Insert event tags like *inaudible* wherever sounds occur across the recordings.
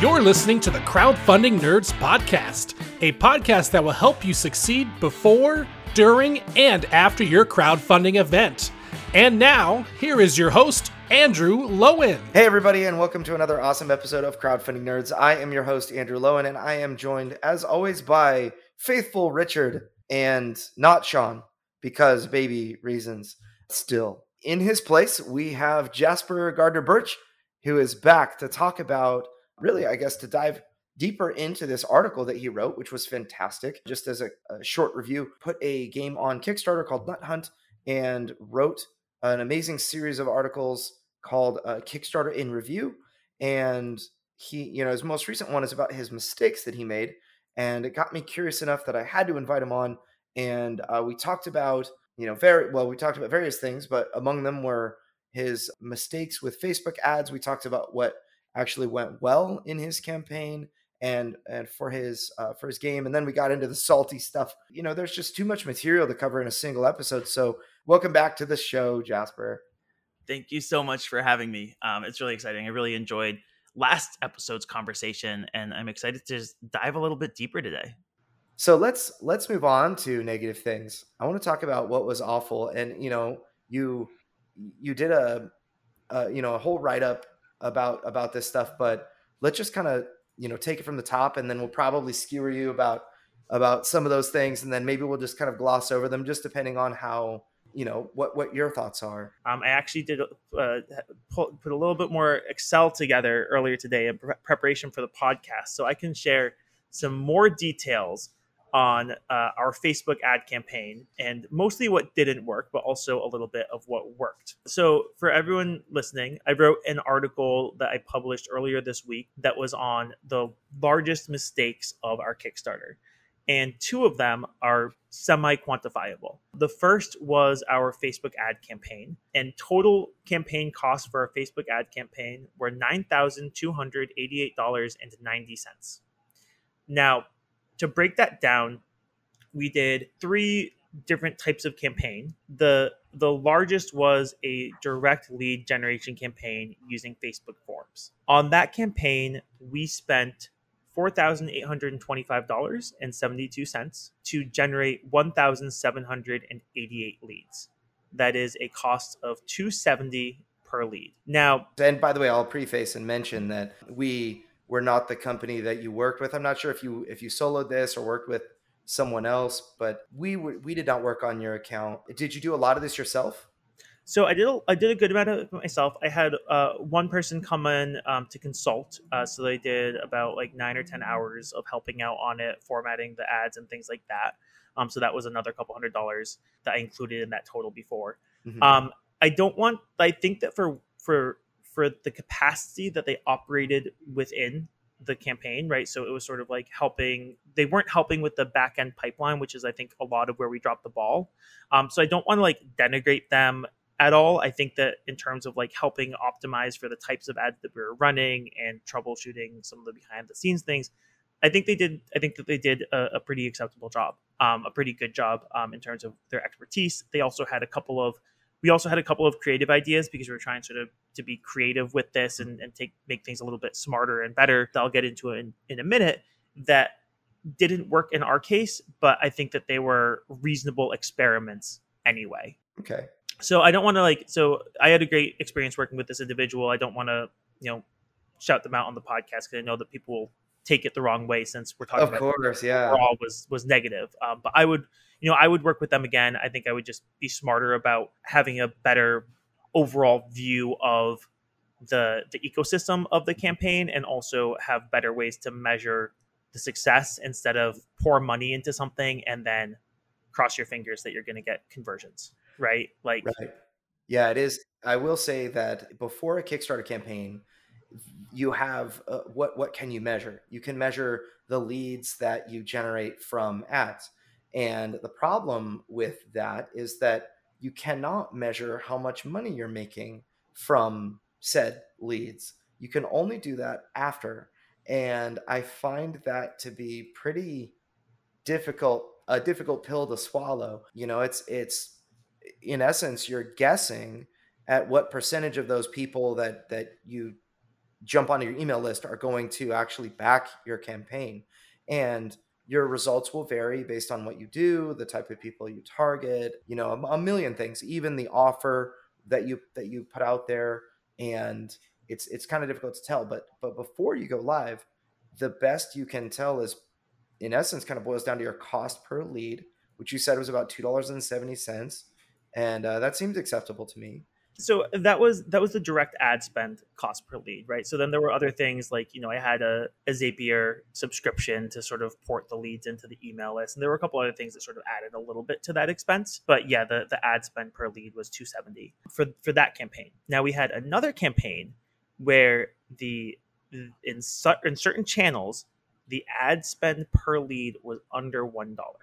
You're listening to the Crowdfunding Nerds Podcast, a podcast that will help you succeed before, during, and after your crowdfunding event. And now, here is your host, Andrew Lowen. Hey, everybody, and welcome to another awesome episode of Crowdfunding Nerds. I am your host, Andrew Lowen, and I am joined, as always, by faithful Richard and not Sean, because baby reasons still. In his place, we have Jasper Gardner Birch, who is back to talk about really, I guess, to dive deeper into this article that he wrote, which was fantastic. Just as a, a short review, put a game on Kickstarter called Nut Hunt and wrote an amazing series of articles called uh, Kickstarter in Review. And he, you know, his most recent one is about his mistakes that he made. And it got me curious enough that I had to invite him on. And uh, we talked about, you know, very well, we talked about various things, but among them were his mistakes with Facebook ads. We talked about what actually went well in his campaign and and for his uh, for his game and then we got into the salty stuff. You know there's just too much material to cover in a single episode so welcome back to the show jasper. Thank you so much for having me. Um, it's really exciting. I really enjoyed last episode's conversation and i'm excited to just dive a little bit deeper today. So let's let's move on to negative things. I want to talk about what was awful and you know you you did a, a you know a whole write-up about about this stuff, but let's just kind of you know take it from the top, and then we'll probably skewer you about about some of those things, and then maybe we'll just kind of gloss over them, just depending on how you know what what your thoughts are. Um, I actually did uh, put, a little bit more Excel together earlier today in pre- preparation for the podcast, so I can share some more details on uh, our Facebook ad campaign and mostly what didn't work, but also a little bit of what worked. So, for everyone listening, I wrote an article that I published earlier this week that was on the largest mistakes of our Kickstarter. And two of them are semi quantifiable. The first was our Facebook ad campaign, and total campaign costs for our Facebook ad campaign were $9,288.90. Now, to break that down, we did three different types of campaign. The the largest was a direct lead generation campaign using Facebook forms. On that campaign, we spent $4,825.72 to generate 1,788 leads. That is a cost of 270 per lead. Now, and by the way, I'll preface and mention that we we're not the company that you worked with. I'm not sure if you if you soloed this or worked with someone else, but we we did not work on your account. Did you do a lot of this yourself? So I did a, I did a good amount of it myself. I had uh, one person come in um, to consult. Uh, so they did about like nine or ten hours of helping out on it, formatting the ads and things like that. Um, so that was another couple hundred dollars that I included in that total before. Mm-hmm. Um, I don't want. I think that for for for the capacity that they operated within the campaign, right? So it was sort of like helping. They weren't helping with the back end pipeline, which is I think a lot of where we dropped the ball. Um, so I don't want to like denigrate them at all. I think that in terms of like helping optimize for the types of ads that we were running and troubleshooting some of the behind the scenes things, I think they did. I think that they did a, a pretty acceptable job, um, a pretty good job um, in terms of their expertise. They also had a couple of we also had a couple of creative ideas because we were trying sort of to be creative with this and, and take make things a little bit smarter and better. That I'll get into in, in a minute. That didn't work in our case, but I think that they were reasonable experiments anyway. Okay. So I don't want to like. So I had a great experience working with this individual. I don't want to you know shout them out on the podcast because I know that people will take it the wrong way since we're talking. Of about course, yeah. Overall was was negative. Um, but I would you know, I would work with them again. I think I would just be smarter about having a better overall view of the the ecosystem of the campaign and also have better ways to measure the success instead of pour money into something and then cross your fingers that you're going to get conversions, right? Like right. Yeah, it is. I will say that before a Kickstarter campaign, you have uh, what what can you measure? You can measure the leads that you generate from ads. And the problem with that is that you cannot measure how much money you're making from said leads. You can only do that after. And I find that to be pretty difficult, a difficult pill to swallow. You know, it's it's in essence you're guessing at what percentage of those people that that you jump onto your email list are going to actually back your campaign. And your results will vary based on what you do, the type of people you target, you know, a, a million things, even the offer that you that you put out there. And it's it's kind of difficult to tell, but but before you go live, the best you can tell is in essence kind of boils down to your cost per lead, which you said was about $2.70 and uh, that seems acceptable to me so that was that was the direct ad spend cost per lead right? So then there were other things like you know i had a, a zapier subscription to sort of port the leads into the email list and there were a couple other things that sort of added a little bit to that expense. But yeah the, the ad spend per lead was 270 for for that campaign. Now we had another campaign where the in, su- in certain channels the ad spend per lead was under one dollar.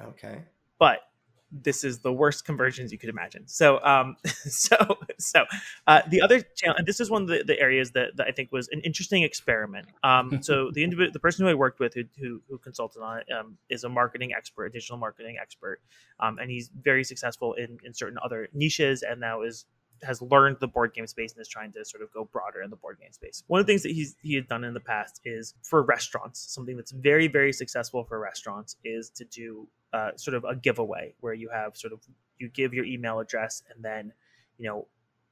Okay. But this is the worst conversions you could imagine. So, um, *laughs* so, so uh, the other channel, and this is one of the, the areas that, that I think was an interesting experiment. Um, *laughs* so the individual, the person who I worked with who, who, who consulted on it um, is a marketing expert, a digital marketing expert, um, and he's very successful in, in certain other niches, and now is has learned the board game space and is trying to sort of go broader in the board game space. One of the things that he's he had done in the past is for restaurants, something that's very very successful for restaurants is to do uh, sort of a giveaway where you have sort of you give your email address and then you know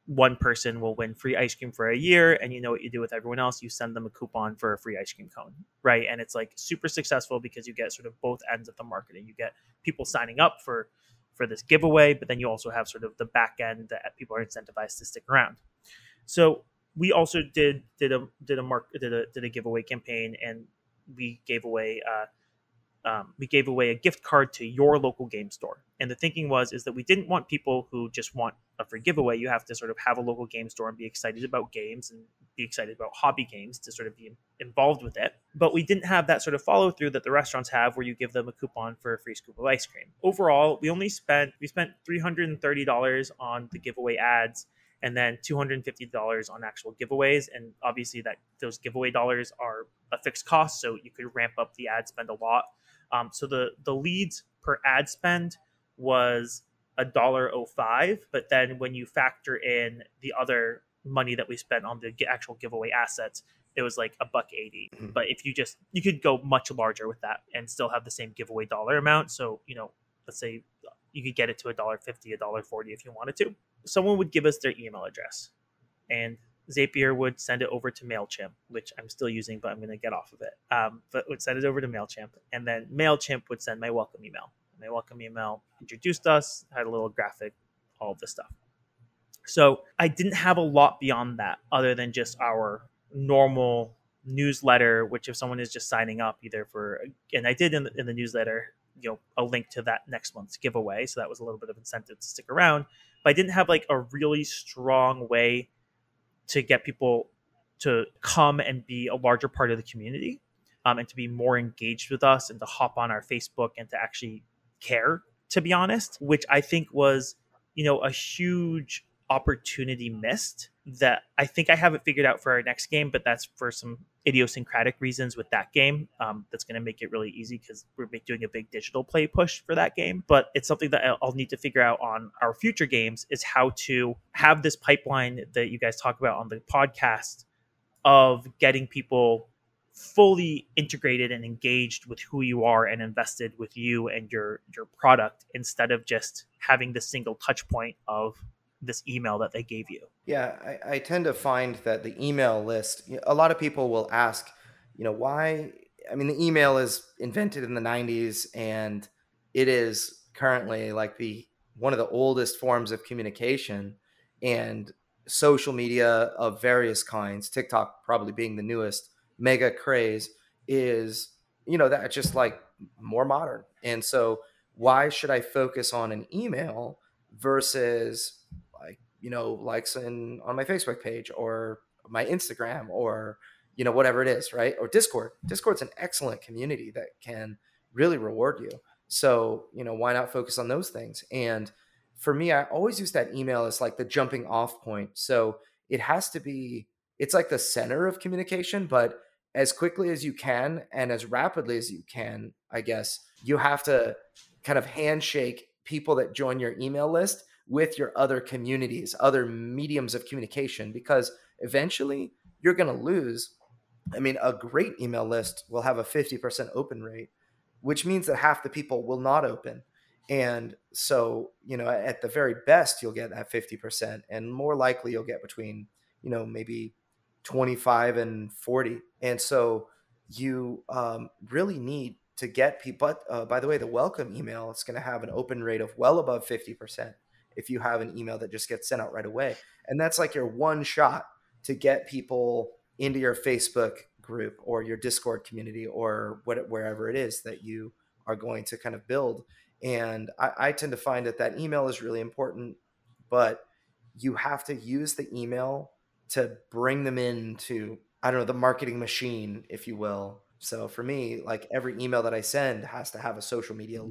one person will win free ice cream for a year and you know what you do with everyone else you send them a coupon for a free ice cream cone right and it's like super successful because you get sort of both ends of the marketing you get people signing up for for this giveaway, but then you also have sort of the back end that people are incentivized to stick around. So we also did did a did a mark did a did a giveaway campaign, and we gave away uh, um, we gave away a gift card to your local game store. And the thinking was is that we didn't want people who just want a free giveaway. You have to sort of have a local game store and be excited about games and be excited about hobby games to sort of be involved with it. But we didn't have that sort of follow through that the restaurants have, where you give them a coupon for a free scoop of ice cream. Overall, we only spent we spent three hundred and thirty dollars on the giveaway ads and then $250 on actual giveaways and obviously that those giveaway dollars are a fixed cost so you could ramp up the ad spend a lot um, so the the leads per ad spend was a dollar oh five, but then when you factor in the other money that we spent on the actual giveaway assets, it was like a buck 80 mm-hmm. But if you just you could go much larger with that and still have the same giveaway dollar amount. So you know, let's say you could get it to a dollar fifty, a dollar forty if you wanted to. Someone would give us their email address, and Zapier would send it over to MailChimp, which I'm still using, but I'm going to get off of it. Um, but would send it over to MailChimp. And then MailChimp would send my welcome email. My welcome email introduced us, had a little graphic, all of this stuff. So I didn't have a lot beyond that other than just our normal newsletter, which if someone is just signing up either for, and I did in the, in the newsletter, you know, a link to that next month's giveaway. So that was a little bit of incentive to stick around. But I didn't have like a really strong way to get people to come and be a larger part of the community um, and to be more engaged with us and to hop on our Facebook and to actually care, to be honest, which I think was, you know, a huge opportunity missed that I think I have it figured out for our next game, but that's for some idiosyncratic reasons with that game. Um, that's going to make it really easy because we're doing a big digital play push for that game. But it's something that I'll need to figure out on our future games is how to have this pipeline that you guys talk about on the podcast of getting people fully integrated and engaged with who you are and invested with you and your your product instead of just having the single touch point of this email that they gave you. Yeah, I, I tend to find that the email list, a lot of people will ask, you know, why? I mean, the email is invented in the 90s and it is currently like the one of the oldest forms of communication and social media of various kinds, TikTok probably being the newest mega craze, is, you know, that just like more modern. And so, why should I focus on an email versus you know likes in on my facebook page or my instagram or you know whatever it is right? Or discord. Discord's an excellent community that can really reward you. So you know why not focus on those things? And for me i always use that email as like the jumping off point. So it has to be it's like the center of communication but as quickly as you can and as rapidly as you can i guess you have to kind of handshake people that join your email list with your other communities, other mediums of communication, because eventually you're going to lose. I mean, a great email list will have a 50% open rate, which means that half the people will not open. And so, you know, at the very best, you'll get that 50%, and more likely you'll get between, you know, maybe 25 and 40. And so you um, really need to get people. But uh, by the way, the welcome email is going to have an open rate of well above 50% if you have an email that just gets sent out right away. And that's like your one shot to get people into your Facebook group or your Discord community or what, wherever it is that you are going to kind of build. And I, I tend to find that that email is really important, but you have to use the email to bring them into I don't know the marketing machine, if you will. So for me, like every email that I send has to have a social media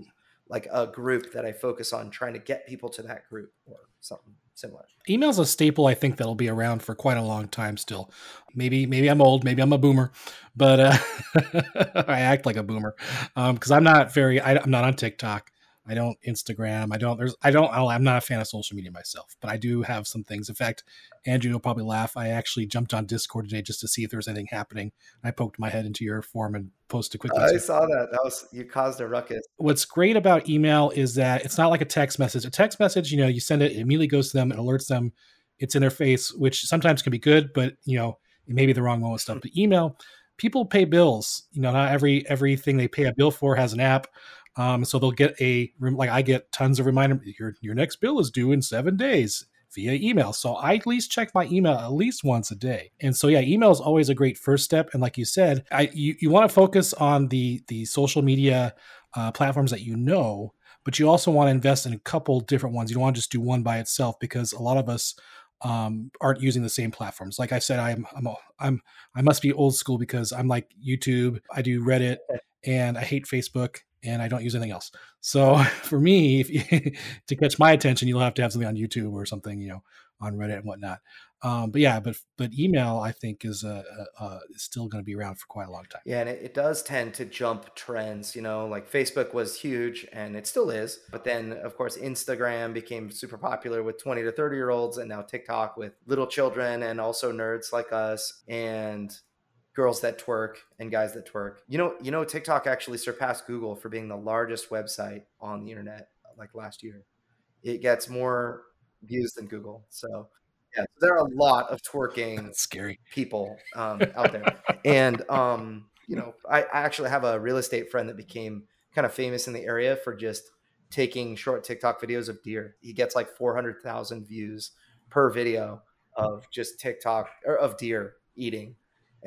like a group that I focus on trying to get people to that group or something similar. Email's a staple I think that'll be around for quite a long time still. Maybe maybe I'm old, maybe I'm a boomer, but uh, *laughs* I act like a boomer because um, I'm not very I, I'm not on TikTok. I don't Instagram. I don't. There's. I don't. Oh, I'm not a fan of social media myself, but I do have some things. In fact, Andrew will probably laugh. I actually jumped on Discord today just to see if there was anything happening. I poked my head into your form and posted quickly. I saw that. That was you caused a ruckus. What's great about email is that it's not like a text message. A text message, you know, you send it, it immediately goes to them, it alerts them, it's in their face, which sometimes can be good, but you know, it may be the wrong moment stuff. Hmm. But email, people pay bills. You know, not every everything they pay a bill for has an app um, so they'll get a like I get tons of reminder. Your your next bill is due in seven days via email. So I at least check my email at least once a day. And so yeah, email is always a great first step. And like you said, I you, you want to focus on the the social media uh, platforms that you know, but you also want to invest in a couple different ones. You don't want to just do one by itself because a lot of us um, aren't using the same platforms. Like I said, I'm I'm I'm I must be old school because I'm like YouTube. I do Reddit, *laughs* and I hate Facebook and I don't use anything else. So *laughs* for me, *laughs* to catch my attention, you'll have to have something on YouTube or something, you know, on Reddit and whatnot. Um, but yeah, but but email I think is uh, uh, uh still going to be around for quite a long time. Yeah, and it, it, does tend to jump trends. You know, like Facebook was huge, and it still is. But then, of course, Instagram became super popular with twenty to thirty year olds, and now TikTok with little children and also nerds like us. And girls that twerk and guys that twerk. You know, you know, TikTok actually surpassed Google for being the largest website on the internet like last year. It gets more views than Google. So yeah, so there are a lot of twerking That's scary people um, out there. and um, you know, I, I actually have a real estate friend that became kind of famous in the area for just taking short TikTok videos of deer. He gets like 400,000 views per video of just TikTok or of deer eating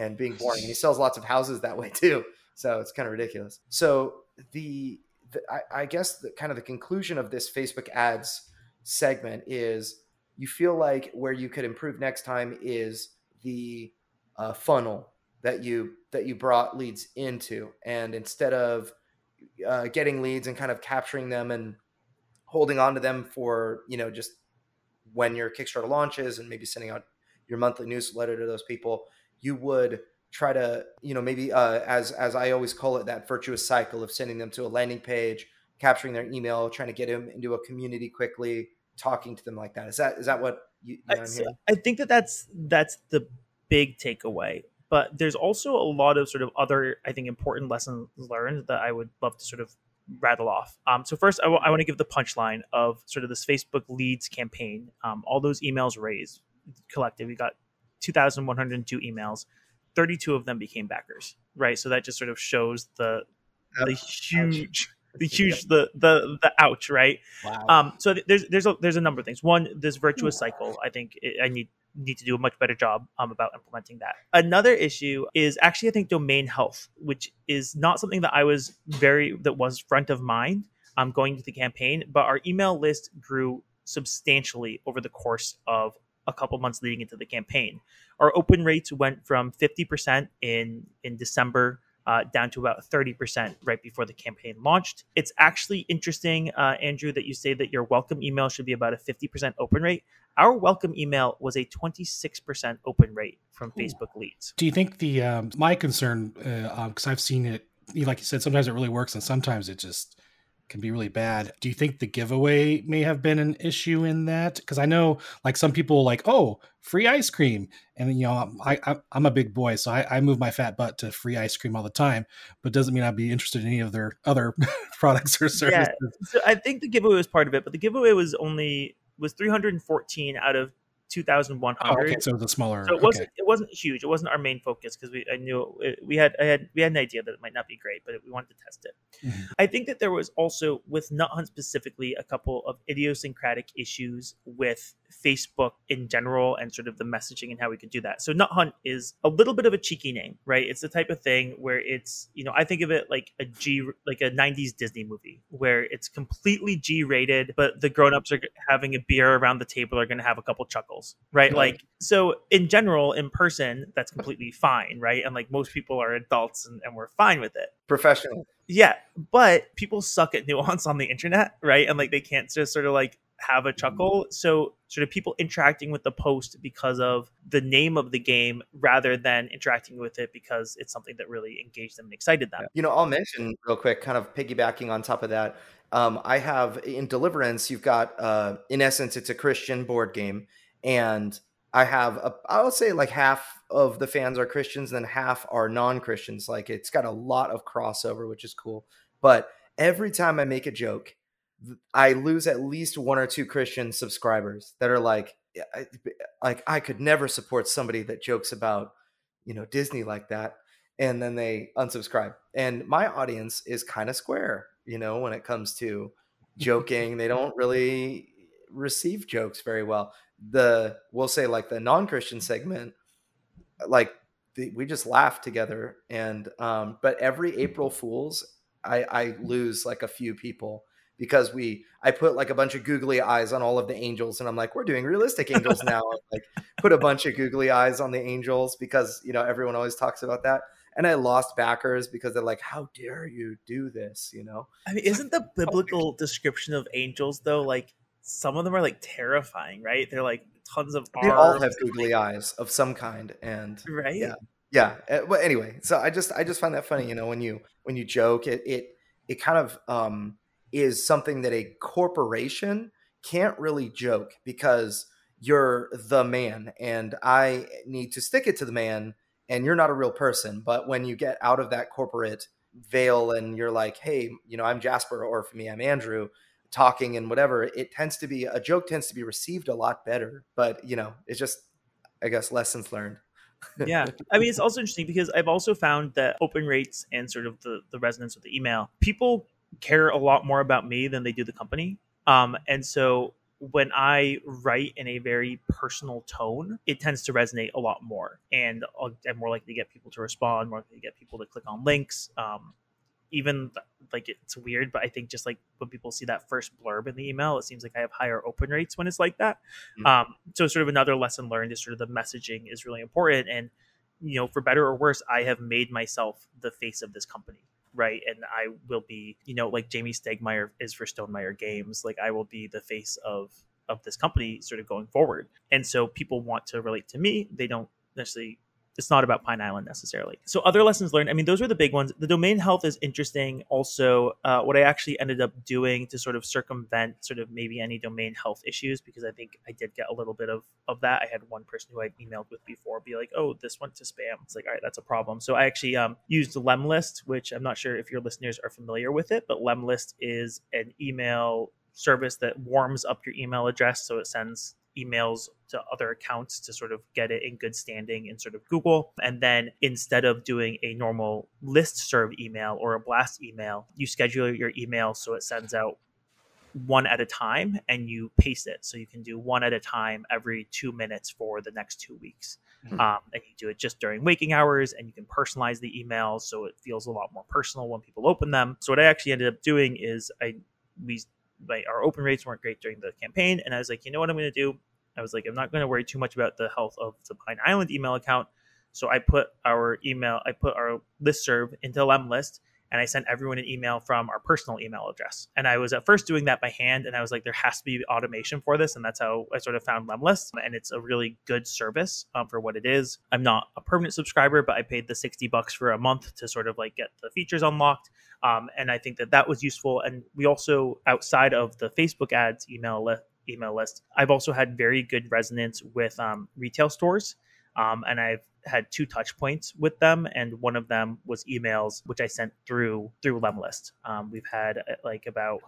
and being boring. And he *laughs* sells lots of houses that way too. So it's kind of ridiculous. So the, the I, I, guess the kind of the conclusion of this Facebook ads segment is you feel like where you could improve next time is the uh, funnel that you that you brought leads into, and instead of uh, getting leads and kind of capturing them and holding on to them for you know just when your Kickstarter launches and maybe sending out your monthly newsletter to those people you would try to you know maybe uh, as as i always call it that virtuous cycle of sending them to a landing page capturing their email trying to get them into a community quickly talking to them like that. Is that is that what you, you know I, I think that that's that's the big takeaway but there's also a lot of sort of other i think important lessons learned that i would love to sort of rattle off. Um, so first I, w- I want to give the punchline of sort of this facebook leads campaign. Um, all those emails raised collected we got 2,102 emails. 32 of them became backers, right? So that just sort of shows the the huge the huge the the the ouch right wow. um so there's there's a there's a number of things one this virtuous cycle i think it, i need need to do a much better job um, about implementing that another issue is actually i think domain health which is not something that i was very that was front of mind um going to the campaign but our email list grew substantially over the course of a couple months leading into the campaign. Our open rates went from 50% in in December uh, down to about 30% right before the campaign launched. It's actually interesting, uh, Andrew, that you say that your welcome email should be about a 50% open rate. Our welcome email was a 26% open rate from Ooh. Facebook leads. Do you think the um, my concern, because uh, um, I've seen it, like you said, sometimes it really works and sometimes it just can be really bad. Do you think the giveaway may have been an issue in that? Because I know like some people like, oh, free ice cream, and you know I, I am a big boy, so I, I move my fat butt to free ice cream all the time, but doesn't mean I'd be interested in any of their other *laughs* products or services. Yeah, so I think the giveaway was part of it, but the giveaway was only was 314 out of 2,100. Oh, okay. So it was a smaller. So it wasn't it wasn't huge. It wasn't our main focus because we I knew it, we had I had we had an idea that it might not be great, but we wanted to test it. Mm-hmm. I think that there was also with Nut Hunt specifically a couple of idiosyncratic issues with Facebook in general and sort of the messaging and how we could do that. So Nut Hunt is a little bit of a cheeky name, right? It's the type of thing where it's you know I think of it like a G like a 90s Disney movie where it's completely G rated, but the grown ups are having a beer around the table are going to have a couple chuckles, right? Like so in general in person that's completely fine, right? And like most people are adults and, and we're fine with it. Professional. Yeah, but people suck at nuance on the internet, right? And like they can't just sort of like have a chuckle. So sort of people interacting with the post because of the name of the game rather than interacting with it because it's something that really engaged them and excited them. You know, I'll mention real quick, kind of piggybacking on top of that. Um, I have in Deliverance, you've got, uh, in essence, it's a Christian board game, and I have, a, I would say like half of the fans are Christians, and then half are non-Christians. Like it's got a lot of crossover, which is cool. But every time I make a joke, I lose at least one or two Christian subscribers that are like, I, like I could never support somebody that jokes about, you know, Disney like that, and then they unsubscribe. And my audience is kind of square, you know, when it comes to *laughs* joking. they don't really receive jokes very well. The we'll say like the non-Christian segment, like the, we just laugh together, and um, but every April Fools, I, I lose like a few people because we I put like a bunch of googly eyes on all of the angels and I'm like we're doing realistic angels now like put a bunch of googly eyes on the angels because you know everyone always talks about that and I lost backers because they're like how dare you do this you know? I mean isn't the biblical description of angels though like some of them are like terrifying right? They're like tons of they all have googly eyes of some kind and right? yeah yeah but eh, anyway so I just I just find that funny you know when you when you joke it it it kind of um is something that a corporation can't really joke because you're the man and I need to stick it to the man and you're not a real person. But when you get out of that corporate veil and you're like, hey, you know, I'm Jasper or for me, I'm Andrew talking and whatever, it tends to be a joke tends to be received a lot better. But, you know, it's just, I guess, lessons learned. yeah. I mean, it's also interesting because I've also found that open rates and sort of the, the resonance of the email, people care a lot more about me than they do the company. Um, and so when I write in a very personal tone, it tends to resonate a lot more, and I'm more likely to get people to respond, more likely to get people to click on links. Um, even like it's weird, but I think just like when people see that first blurb in the email, it seems like I have higher open rates when it's like that. Mm-hmm. Um, so sort of another lesson learned is sort of the messaging is really important, and you know, for better or worse, I have made myself the face of this company right? And I will be, you know, like Jamey Stegmaier is for Stonemaier Games. Like I will be the face of of this company sort of going forward. And so people want to relate to me. They don't necessarily it's not about Pine Island necessarily. So other lessons learned. I mean, those were the big ones. The domain health is interesting. Also, uh, what I actually ended up doing to sort of circumvent sort of maybe any domain health issues, because I think I did get a little bit of of that. I had one person who I emailed with before be like, "Oh, this went to spam." It's like, all right, that's a problem. So I actually um, used Lemlist, which I'm not sure if your listeners are familiar with it, but Lemlist is an email service that warms up your email address so it sends emails to other accounts to sort of get it in good standing in sort of Google. And then instead of doing a normal list serve email or a blast email, you schedule your email so it sends out one at a time and you paste it. So you can do one at a time every two minutes for the next two weeks. Mm-hmm. Um, and you do it just during waking hours and you can personalize the emails so it feels a lot more personal when people open them. So what I actually ended up doing is I we like our open rates weren't great during the campaign. And I was like, you know what I'm going to do? I was like, I'm not going to worry too much about the health of the Pine Island email account. So I put our email, I put our list serve into Lemlist, and I sent everyone an email from our personal email address. And I was at first doing that by hand, and I was like, there has to be automation for this, and that's how I sort of found Lemlist. And it's a really good service um, for what it is. I'm not a permanent subscriber, but I paid the 60 bucks for a month to sort of like get the features unlocked. Um, and I think that that was useful. And we also, outside of the Facebook ads email list, email list, I've also had very good resonance with um, retail stores. Um, and I've had two touch points with them, and one of them was emails, which I sent through through Lemlist. Um, we've had uh, like about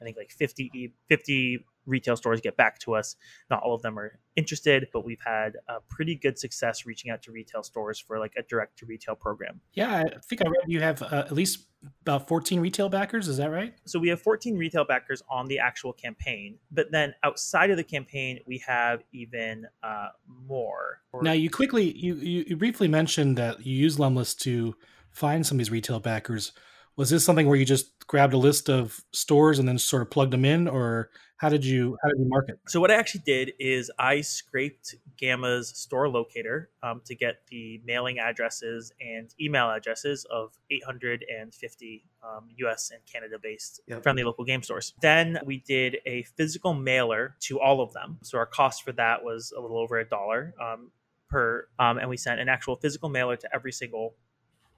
I think like 50, 50 retail stores get back to us. Not all of them are interested, but we've had a pretty good success reaching out to retail stores for like a direct to retail program. Yeah, I think I read you have uh, at least about 14 retail backers. Is that right? So we have 14 retail backers on the actual campaign, but then outside of the campaign, we have even uh, more. Now you quickly you, you briefly mentioned that you use Lemlist to find some of these retail backers. Was this something where you just grabbed a list of stores and then sort of plugged them in, or how did you how did you market? So what I actually did is I scraped GAMA's store locator um, to get the mailing addresses and email addresses of 850 um, U.S. and Canada-based yep. friendly local game stores. Then we did a physical mailer to all of them. So our cost for that was a little over a dollar. Um, per um, and we sent an actual physical mailer to every single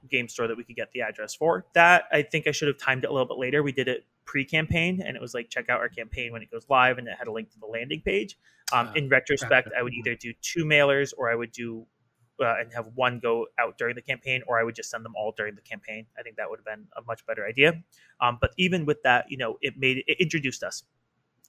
game store that we could get the address for. That I think I should have timed it a little bit later. We did it pre-campaign, and it was like check out our campaign when it goes live, and it had a link to the landing page. Um, uh, in retrospect, I would either do two mailers or I would do uh, and have one go out during the campaign, or I would just send them all during the campaign. I think that would have been a much better idea. Um, but even with that, you know, it made it introduced us.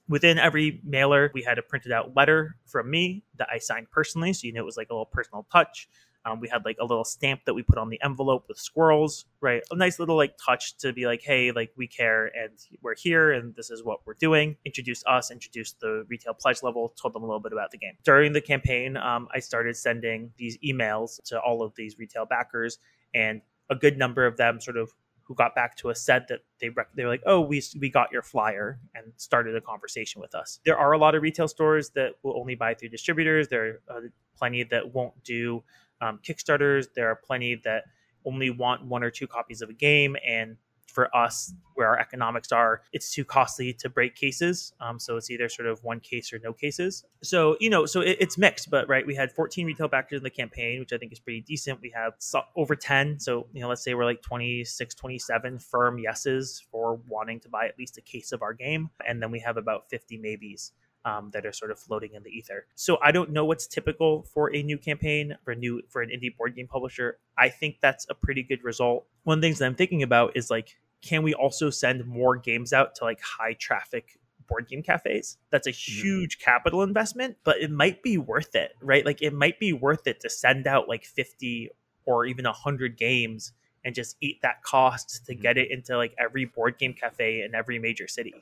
Within every mailer, we had a printed out letter from me that I signed personally, so you know it was like a little personal touch. Um, we had like a little stamp that we put on the envelope with squirrels, right? A nice little like touch to be like, hey, like we care and we're here and this is what we're doing. Introduced us, introduced the retail pledge level, told them a little bit about the game. During the campaign, um, I started sending these emails to all of these retail backers, and a good number of them sort of who got back to us said that they rec- they were like, "Oh, we we got your flyer," and started a conversation with us. There are a lot of retail stores that will only buy through distributors. There are uh, plenty that won't do um, Kickstarters. There are plenty that only want one or two copies of a game, and for us, where our economics are, it's too costly to break cases. Um, so it's either sort of one case or no cases. So you know, so it, it's mixed, but right, we had 14 retail backers in the campaign, which I think is pretty decent. We have over 10, so you know, let's say we're like 26, 27 firm yeses for wanting to buy at least a case of our game, and then we have about 50 maybes um, that are sort of floating in the ether. So I don't know what's typical for a new campaign for a new for an indie board game publisher. I think that's a pretty good result. One of the things that I'm thinking about is like, can we also send more games out to like high traffic board game cafes. That's a mm-hmm. huge capital investment, but it might be worth it, right? Like it might be worth it to send out like 50 or even 100 games and just eat that cost to mm-hmm. get it into like every board game cafe in every major city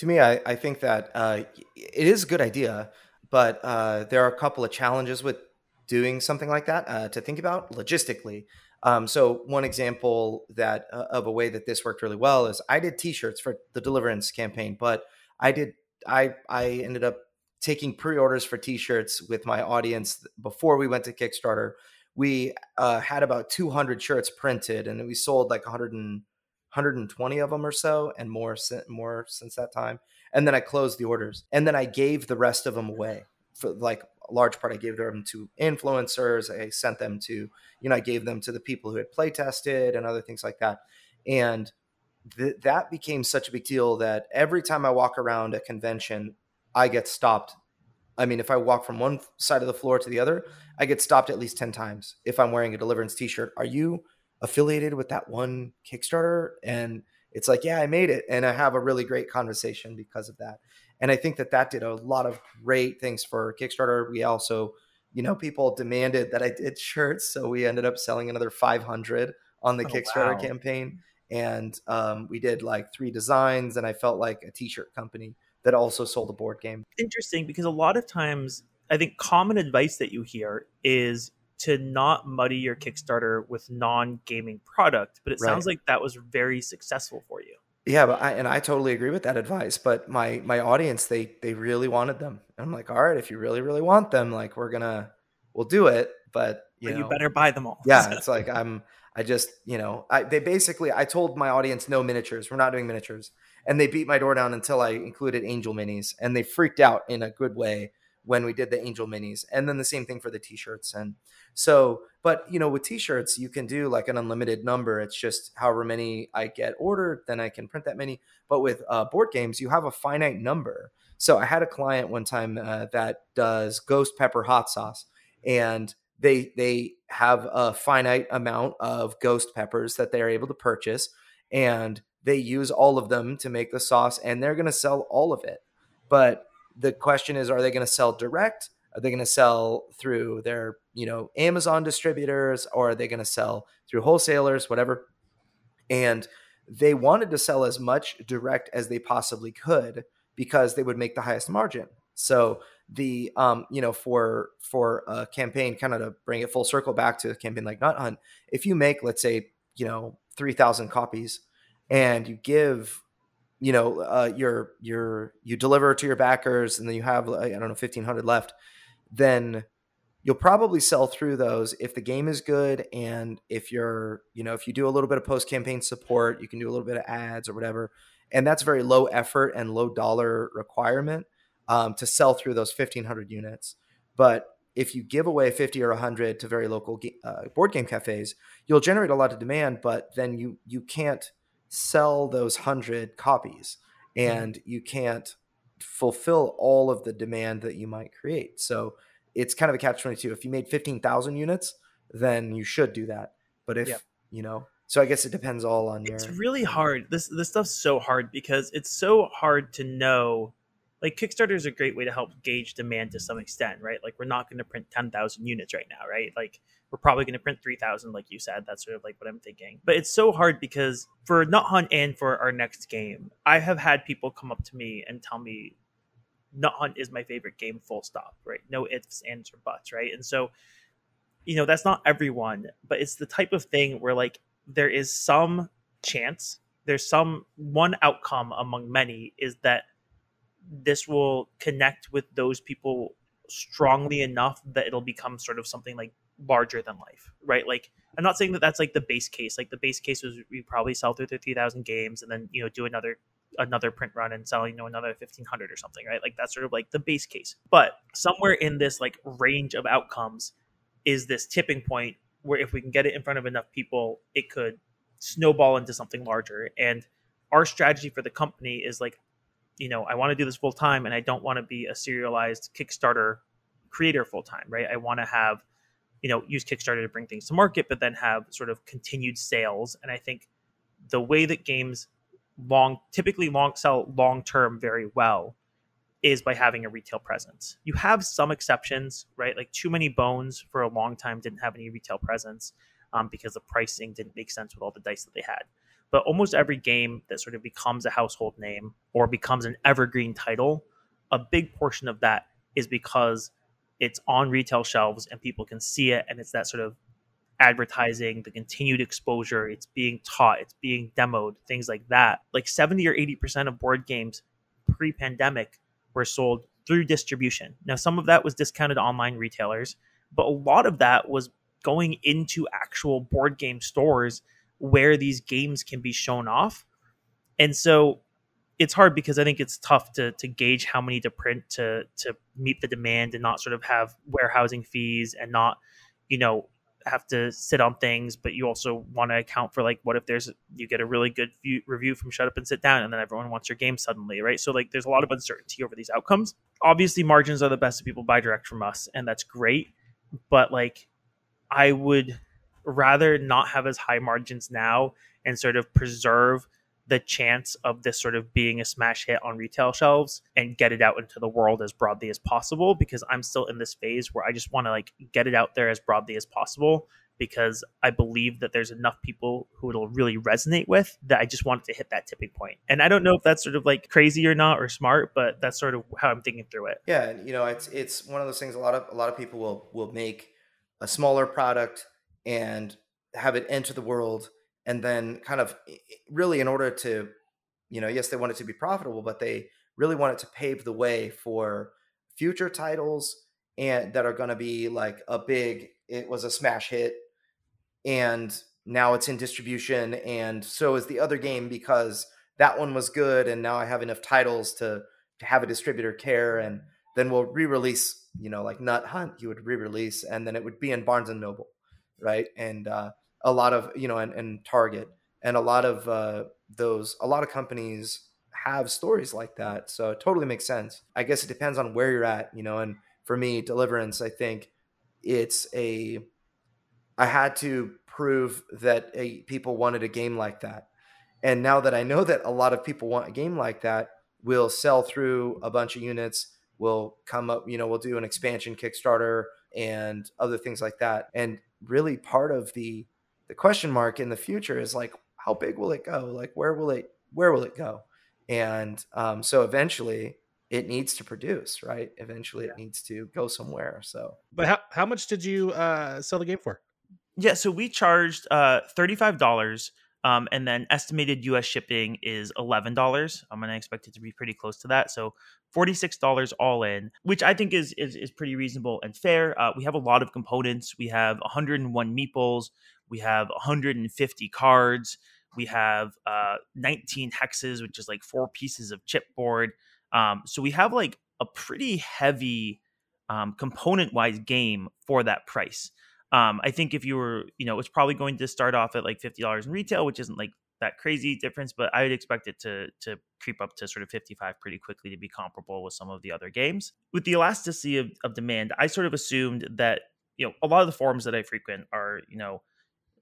to me, I, I think that uh, it is a good idea, but uh, there are a couple of challenges with doing something like that uh, to think about logistically. Um, so one example that uh, of a way that this worked really well is I did T-shirts for the Deliverance campaign, but I did I I ended up taking pre-orders for T-shirts with my audience before we went to Kickstarter. We uh, had about 200 shirts printed, and we sold like 100 and 120 of them or so and more more since that time and then i closed the orders and then i gave the rest of them away. For like a large part i gave them to influencers i sent them to you know i gave them to the people who had play tested and other things like that and th- that became such a big deal that every time i walk around a convention i get stopped. I mean if i walk from one side of the floor to the other i get stopped at least 10 times if i'm wearing a deliverance t-shirt. Are you affiliated with that one Kickstarter? And it's like, yeah, I made it. And I have a really great conversation because of that. And I think that that did a lot of great things for Kickstarter. We also, you know, people demanded that I did shirts. So we ended up selling another 500 on the oh, Kickstarter wow. campaign. And um, we did like three designs, and I felt like a t shirt company that also sold a board game. Interesting because a lot of times I think common advice that you hear is to not muddy your Kickstarter with non-gaming product, but it right. sounds like that was very successful for you. Yeah, but I, and I totally agree with that advice. But my my audience, they they really wanted them. And I'm like, all right, if you really really want them, like we're gonna we'll do it. But you, but you better buy them all. yeah, *laughs* it's like I'm I just, you know, I, they basically, I told my audience no miniatures. We're not doing miniatures. And they beat my door down until I included angel minis. And they freaked out in a good way when we did the angel minis. And then the same thing for the t shirts. And so, but, you know, with t shirts, you can do like an unlimited number. It's just however many I get ordered, then I can print that many. But with uh, board games, you have a finite number. So I had a client one time uh, that does ghost pepper hot sauce. And they they have a finite amount of ghost peppers that they're able to purchase and they use all of them to make the sauce and they're going to sell all of it but the question is are they going to sell direct? Are they going to sell through their you know amazon distributors or are they going to sell through wholesalers whatever? And they wanted to sell as much direct as they possibly could because they would make the highest margin. So the um you know for for a campaign kind of to bring it full circle back to a campaign like nut hunt if you make let's say you know 3000 copies and you give you know uh, your your you deliver to your backers and then you have i don't know 1500 left then you'll probably sell through those if the game is good and if you're you know if you do a little bit of post campaign support you can do a little bit of ads or whatever and that's very low effort and low dollar requirement um, to sell through those 1500 units. But if you give away 50 or 100 to very local uh, board game cafes, you'll generate a lot of demand, but then you you can't sell those 100 copies mm-hmm. and you can't fulfill all of the demand that you might create. So it's kind of a catch 22. If you made 15,000 units, then you should do that. But if, yep. you know, so I guess it depends all on your It's really hard. This this stuff's so hard because it's so hard to know like Kickstarter is a great way to help gauge demand to some extent, right? Like we're not going to print 10,000 units right now, right? Like we're probably going to print 3,000 like you said. That's sort of like what I'm thinking. But it's so hard because for Nut Hunt and for our next game, I have had people come up to me and tell me Nut Hunt is my favorite game full stop, right? No ifs, ands or buts, right? And so you know, that's not everyone, but it's the type of thing where like there is some chance, there's some one outcome among many is that this will connect with those people strongly enough that it'll become sort of something like larger than life, right? Like I'm not saying that that's like the base case. Like the base case was we probably sell through 50,000 games and then you know do another another print run and sell you know another 1500 or something, right? Like that's sort of like the base case. But somewhere in this like range of outcomes is this tipping point where if we can get it in front of enough people, it could snowball into something larger. And our strategy for the company is like you know, I want to do this full time and I don't want to be a serialized Kickstarter creator full time, right? I want to have, you know, use Kickstarter to bring things to market, but then have sort of continued sales. And I think the way that games long typically long sell long term very well is by having a retail presence. You have some exceptions, right? Like Too Many Bones for a long time didn't have any retail presence um, because the pricing didn't make sense with all the dice that they had but almost every game that sort of becomes a household name or becomes an evergreen title, a big portion of that is because it's on retail shelves and people can see it and it's that sort of advertising, the continued exposure, it's being taught, it's being demoed, things like that. Like 70 or 80% of board games pre-pandemic were sold through distribution. Now some of that was discounted online retailers, but a lot of that was going into actual board game stores where these games can be shown off. And so it's hard because I think it's tough to to gauge how many to print to to meet the demand and not sort of have warehousing fees and not, you know, have to sit on things, but you also want to account for like what if there's you get a really good view, review from Shut Up and Sit Down, and then everyone wants your game suddenly, right? So like there's a lot of uncertainty over these outcomes. Obviously, margins are the best if people buy direct from us, and that's great. But like, I would rather not have as high margins now and sort of preserve the chance of this sort of being a smash hit on retail shelves and get it out into the world as broadly as possible because I'm still in this phase where I just want to like get it out there as broadly as possible because I believe that there's enough people who it'll really resonate with that I just wanted to hit that tipping point. And I don't know if that's sort of like crazy or not or smart, but that's sort of how I'm thinking through it. Yeah, and you know, it's it's one of those things a lot of a lot of people will will make a smaller product and have it enter the world and then kind of really in order to you know yes they want it to be profitable but they really want it to pave the way for future titles and that are going to be like a big it was a smash hit and now it's in distribution and so is the other game because that one was good and now I have enough titles to to have a distributor care and then we'll re-release you know like Nut Hunt you would re-release and then it would be in Barnes and Noble right and uh, a lot of you know and, and Target and a lot of uh, those a lot of companies have stories like that so it totally makes sense I guess it depends on where you're at you know and for me Deliverance I think it's a I had to prove that a, people wanted a game like that. And now that I know that a lot of people want a game like that, we'll sell through a bunch of units. We'll come up, you know, we'll do an expansion Kickstarter and other things like that. And really part of the the question mark in the future is like how big will it go? Like where will it where will it go? And um, so eventually it needs to produce, right? Eventually yeah. it needs to go somewhere. So But how how much did you uh, sell the game for? Yeah, so we charged uh, $35 um, and then estimated US shipping is $11. I'm going to expect it to be pretty close to that. So $46 all in, which I think is is, is pretty reasonable and fair. Uh, we have a lot of components. We have 101 meeples. We have 150 cards. We have uh, 19 hexes, which is like four pieces of chipboard. Um, so we have like a pretty heavy um, component wise game for that price. Um, I think if you were, you know, it's probably going to start off at like fifty dollars in retail, which isn't like that crazy difference, but I would expect it to to creep up to sort of 55 pretty quickly to be comparable with some of the other games. With the elasticity of, of demand, I sort of assumed that, you know, a lot of the forums that I frequent are, you know,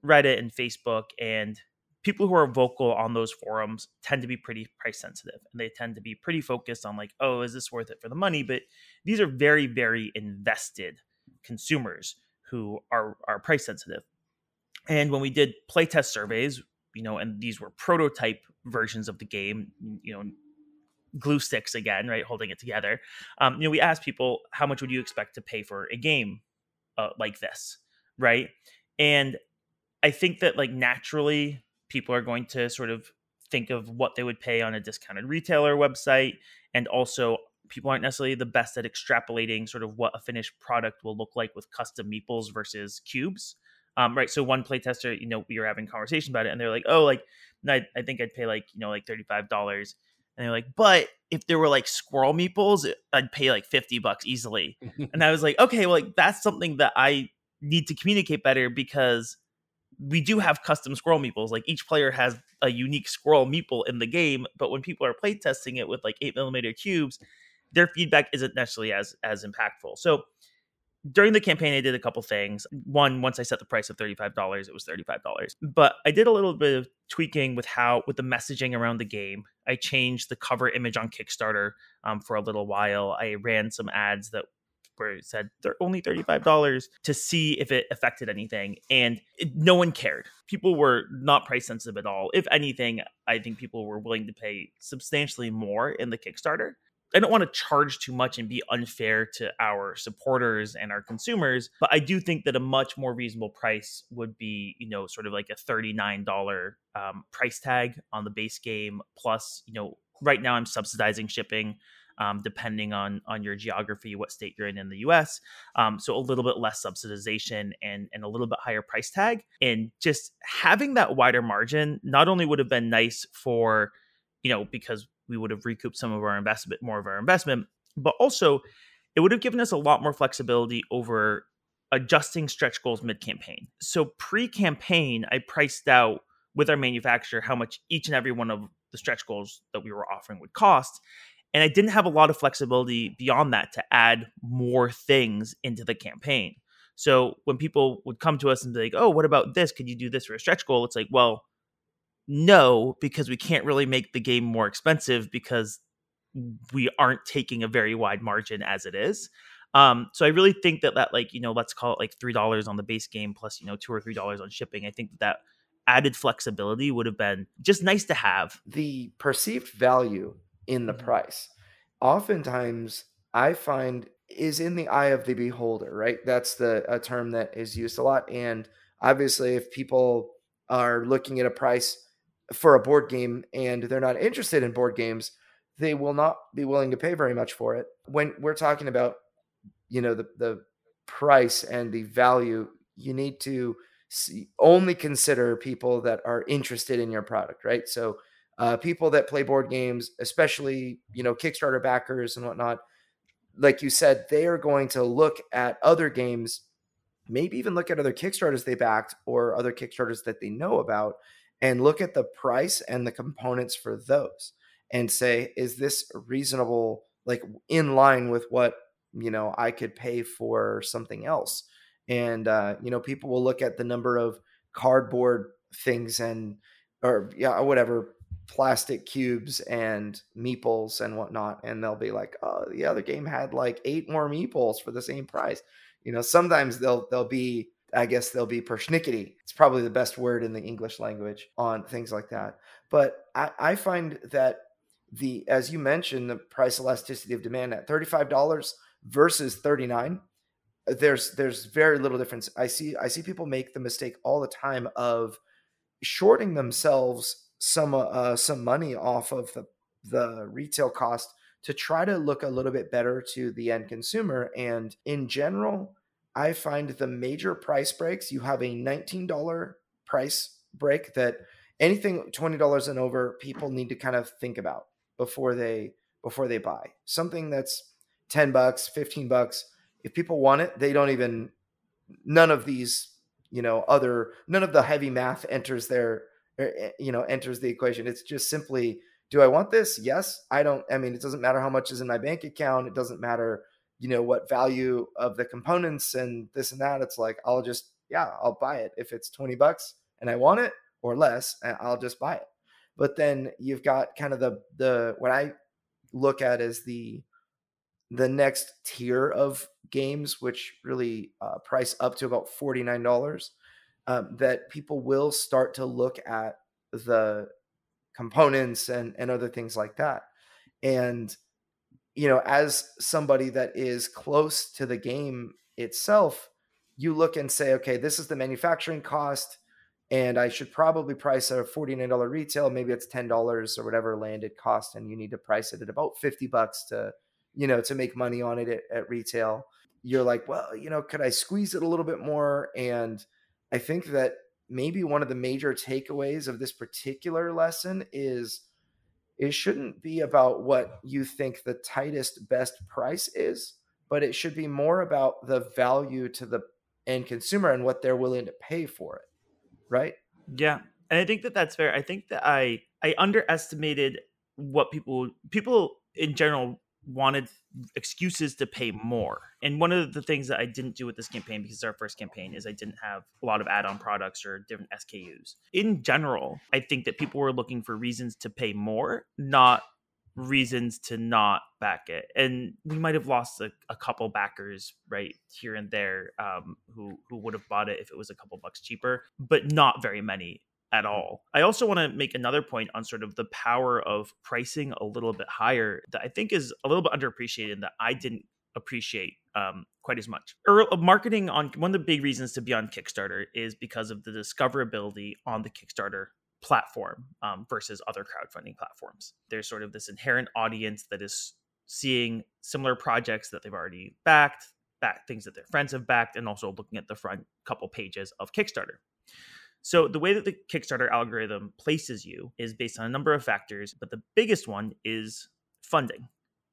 Reddit and Facebook and people who are vocal on those forums tend to be pretty price sensitive and they tend to be pretty focused on like, oh, is this worth it for the money? But these are very, very invested consumers who are are price sensitive. And when we did playtest surveys, you know, and these were prototype versions of the game, you know, glue sticks again, right, holding it together. Um, you know, we asked people how much would you expect to pay for a game uh, like this, right? And I think that like naturally people are going to sort of think of what they would pay on a discounted retailer website and also people aren't necessarily the best at extrapolating sort of what a finished product will look like with custom meeples versus cubes. Um, right. So one playtester, you know, we were having conversation about it, and they're like, "Oh, like, I, I think I'd pay like, you know, like thirty five dollars." And they're like, "But if there were like squirrel meeples, I'd pay like fifty bucks easily." *laughs* and I was like, "Okay, well, like that's something that I need to communicate better because we do have custom squirrel meeples. Like each player has a unique squirrel meeple in the game, but when people are playtesting it with like eight millimeter cubes, their feedback isn't necessarily as as impactful. So during the campaign, I did a couple things. One, once I set the price of $35, it was $35. But I did a little bit of tweaking with how, with the messaging around the game. I changed the cover image on Kickstarter um, for a little while. I ran some ads that where it said they're only $35 to see if it affected anything. And it, no one cared. People were not price sensitive at all. If anything, I think people were willing to pay substantially more in the Kickstarter. I don't want to charge too much and be unfair to our supporters and our consumers, but I do think that a much more reasonable price would be, you know, sort of like a $39 um, price tag on the base game. Plus, you know, right now I'm subsidizing shipping. Um, depending on on your geography, what state you're in in the U.S. Um, so a little bit less subsidization and and a little bit higher price tag, and just having that wider margin not only would have been nice for you know because we would have recouped some of our investment, more of our investment, but also it would have given us a lot more flexibility over adjusting stretch goals mid campaign. So pre campaign, I priced out with our manufacturer how much each and every one of the stretch goals that we were offering would cost. And I didn't have a lot of flexibility beyond that to add more things into the campaign. So when people would come to us and be like, oh, what about this? Could you do this for a stretch goal? It's like, well, no, because we can't really make the game more expensive because we aren't taking a very wide margin as it is. Um, so I really think that that like you know let's call it like three dollars on the base game plus you know two or three dollars on shipping. I think that, that added flexibility would have been just nice to have. The perceived value in the mm-hmm. price, oftentimes I find is in the eye of the beholder. Right, that's the a term that is used a lot, and obviously if people are looking at a price for a board game and they're not interested in board games, they will not be willing to pay very much for it. When we're talking about, you know, the the price and the value, you need to see, only consider people that are interested in your product, right? So uh, people that play board games, especially you know Kickstarter backers and whatnot, like you said, they are going to look at other games, maybe even look at other Kickstarters they backed or other Kickstarters that they know about, and look at the price and the components for those, and say, is this reasonable? Like in line with what you know I could pay for something else and uh, you know people will look at the number of cardboard things and or yeah whatever plastic cubes and meeples and whatnot and they'll be like oh the other game had like eight more meeples for the same price you know sometimes they'll they'll be i guess they'll be persnickety it's probably the best word in the english language on things like that but i, I find that the as you mentioned the price elasticity of demand at $35 versus 39 there's there's very little difference. I see I see people make the mistake all the time of shorting themselves some uh, some money off of the the retail cost to try to look a little bit better to the end consumer. And in general, I find the major price breaks. You have a nineteen dollar price break that anything twenty dollars and over, people need to kind of think about before they before they buy something that's ten bucks, fifteen bucks if people want it, they don't even none of these, you know, other none of the heavy math enters their er, eh, you know, enters the equation. It's just simply do I want this? Yes. I don't I mean, it doesn't matter how much is in my bank account. It doesn't matter, you know, what value of the components and this and that. It's like I'll just yeah, I'll buy it if it's 20 bucks and I want it or less, I'll just buy it. But then you've got kind of the the what I look at as the the next tier of games, which really uh, price up to about $49, um, that people will start to look at the components and, and other things like that. And, you know, as somebody that is close to the game itself, you look and say, okay, this is the manufacturing cost, and I should probably price a $49 retail. Maybe it's $10 or whatever landed cost, and you need to price it at about 50 bucks to, you know, to make money on it at, at retail you're like, well, you know, could I squeeze it a little bit more? And I think that maybe one of the major takeaways of this particular lesson is it shouldn't be about what you think the tightest best price is, but it should be more about the value to the end consumer and what they're willing to pay for it. Right? Yeah. And I think that that's fair. I think that I I underestimated what people people in general wanted excuses to pay more. And one of the things that I didn't do with this campaign because it's our first campaign is I didn't have a lot of add-on products or different SKUs. In general, I think that people were looking for reasons to pay more, not reasons to not back it. And we might have lost a, a couple backers right here and there um, who who would have bought it if it was a couple bucks cheaper, but not very many at all. I also want to make another point on sort of the power of pricing a little bit higher that I think is a little bit underappreciated and that I didn't appreciate um, quite as much. Earl, uh, marketing on one of the big reasons to be on Kickstarter is because of the discoverability on the Kickstarter platform um, versus other crowdfunding platforms. There's sort of this inherent audience that is seeing similar projects that they've already backed, back things that their friends have backed, and also looking at the front couple pages of Kickstarter. So, the way that the Kickstarter algorithm places you is based on a number of factors, but the biggest one is funding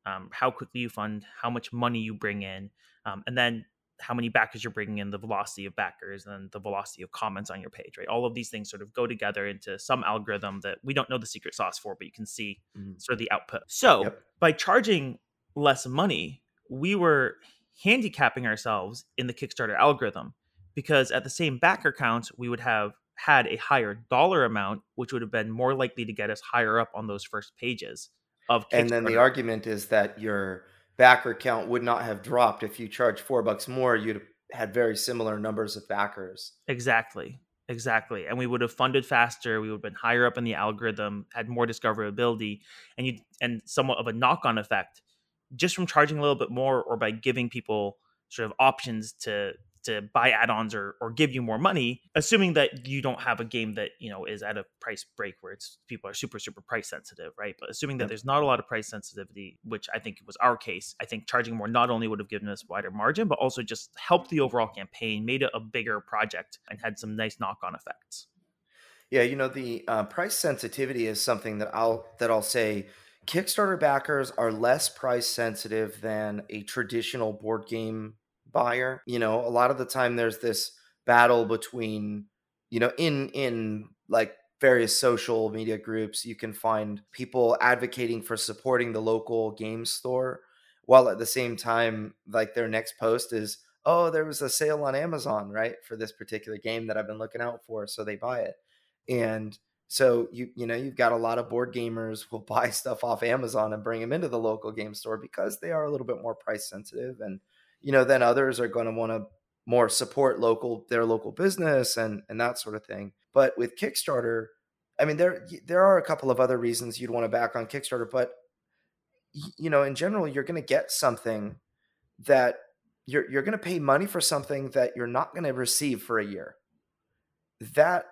um, how quickly you fund, how much money you bring in, um, and then how many backers you're bringing in, the velocity of backers, and the velocity of comments on your page, right? All of these things sort of go together into some algorithm that we don't know the secret sauce for, but you can see mm-hmm. sort of the output. So, yep. by charging less money, we were handicapping ourselves in the Kickstarter algorithm because at the same backer count, we would have had a higher dollar amount, which would have been more likely to get us higher up on those first pages of And then the argument is that your backer count would not have dropped if you charged four bucks more, you'd have had very similar numbers of backers. Exactly. Exactly. And we would have funded faster, we would have been higher up in the algorithm, had more discoverability, and you and somewhat of a knock-on effect just from charging a little bit more or by giving people sort of options to to buy add-ons or, or give you more money assuming that you don't have a game that you know is at a price break where it's people are super super price sensitive right but assuming that yep. there's not a lot of price sensitivity which i think was our case i think charging more not only would have given us wider margin but also just helped the overall campaign made it a bigger project and had some nice knock-on effects yeah you know the uh, price sensitivity is something that i'll that i'll say Kickstarter backers are less price sensitive than a traditional board game buyer. You know, a lot of the time there's this battle between, you know, in in like various social media groups, you can find people advocating for supporting the local game store while at the same time like their next post is, "Oh, there was a sale on Amazon, right, for this particular game that I've been looking out for, so they buy it." And so you you know you've got a lot of board gamers *laughs* will buy stuff off Amazon and bring them into the local game store because they are a little bit more price sensitive, and you know then others are going to want to more support local their local business and and that sort of thing. But with Kickstarter, I mean there there are a couple of other reasons you'd want to back on Kickstarter, but you know in general you're going to get something that you're you're going to pay money for something that you're not going to receive for a year. That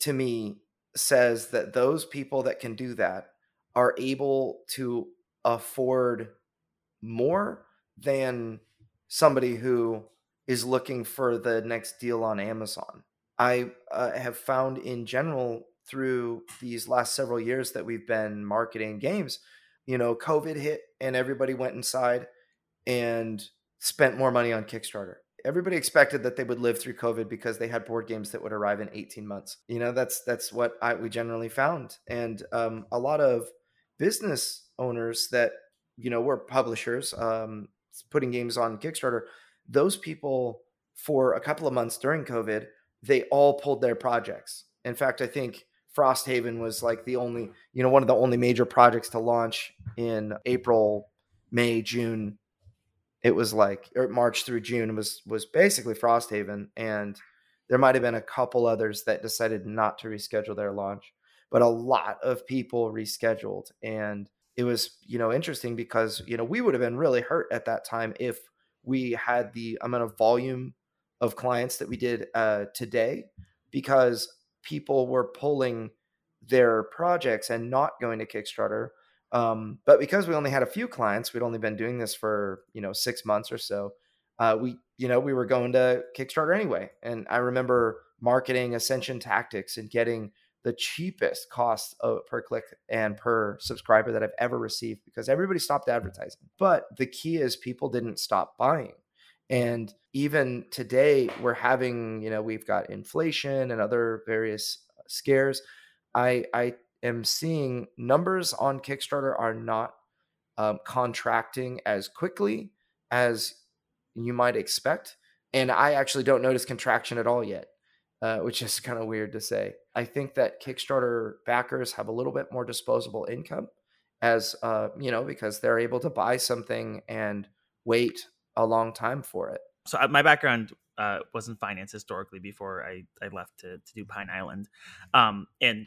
to me says that those people that can do that are able to afford more than somebody who is looking for the next deal on Amazon. I uh, have found in general through these last several years that we've been marketing games, you know, COVID hit and everybody went inside and spent more money on Kickstarter everybody expected that they would live through COVID because they had board games that would arrive in 18 months. You know, that's that's what I we generally found, and um, a lot of business owners that you know were publishers um, putting games on Kickstarter. Those people, for a couple of months during COVID, they all pulled their projects. In fact, I think Frosthaven was like the only, you know, one of the only major projects to launch in April, May, June it was like or March through June was was basically Frosthaven, and there might have been a couple others that decided not to reschedule their launch, but a lot of people rescheduled, and it was you know interesting because you know we would have been really hurt at that time if we had the amount of volume of clients that we did uh, today because people were pulling their projects and not going to Kickstarter um, but because we only had a few clients, we'd only been doing this for you know six months or so. Uh, we you know we were going to Kickstarter anyway, and I remember marketing Ascension Tactics and getting the cheapest cost of, uh, per click and per subscriber that I've ever received because everybody stopped mm. advertising. But the key is people didn't stop buying. And even today, we're having, you know, we've got inflation and other various uh, scares. I I am seeing numbers on Kickstarter are not um, contracting as quickly as you might expect. And I actually don't notice contraction at all yet, uh, which is kind of weird to say. I think that Kickstarter backers have a little bit more disposable income as, uh, you know, because they're able to buy something and wait a long time for it. So uh, my background uh, was in finance historically before I, I left to, to do Pine Island. Um, and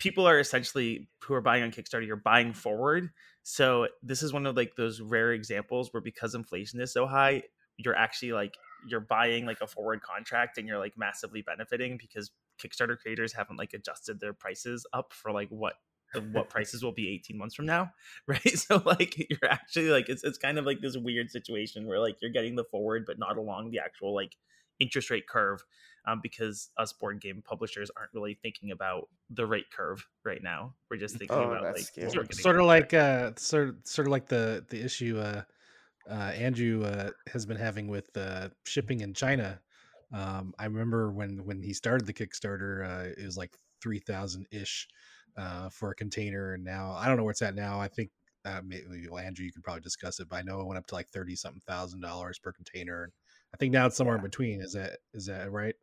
people are essentially who are buying on Kickstarter, you're buying forward. So this is one of like those rare examples where because inflation is so high, you're actually like you're buying like a forward contract and you're like massively benefiting because Kickstarter creators haven't like adjusted their prices up for like what what *laughs* prices will be 18 months from now *laughs* right? So like *laughs* you're actually like it's, it's kind of like this weird situation where like you're getting the forward but not along the actual like interest rate curve um, because us board game publishers aren't really thinking about the rate curve right now. We're just thinking oh, about like sort, sort of like uh, sort of, sort of like the the issue uh, uh, Andrew uh, has been having with uh, shipping in China. Um, I remember when when he started the Kickstarter, uh, it was like three thousand ish uh, for a container, and now I don't know where it's at now. I think uh, maybe well, Andrew, you can probably discuss it, but I know it went up to like thirty something thousand dollars per container. I think now it's somewhere yeah. in between. Is that is that right?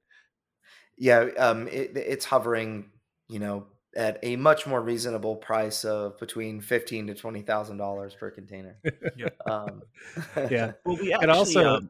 Yeah, um, it, it's hovering, you know, at a much more reasonable price of between fifteen to twenty thousand dollars per container. yeah. Um, *laughs* yeah. Well, we actually, and also um,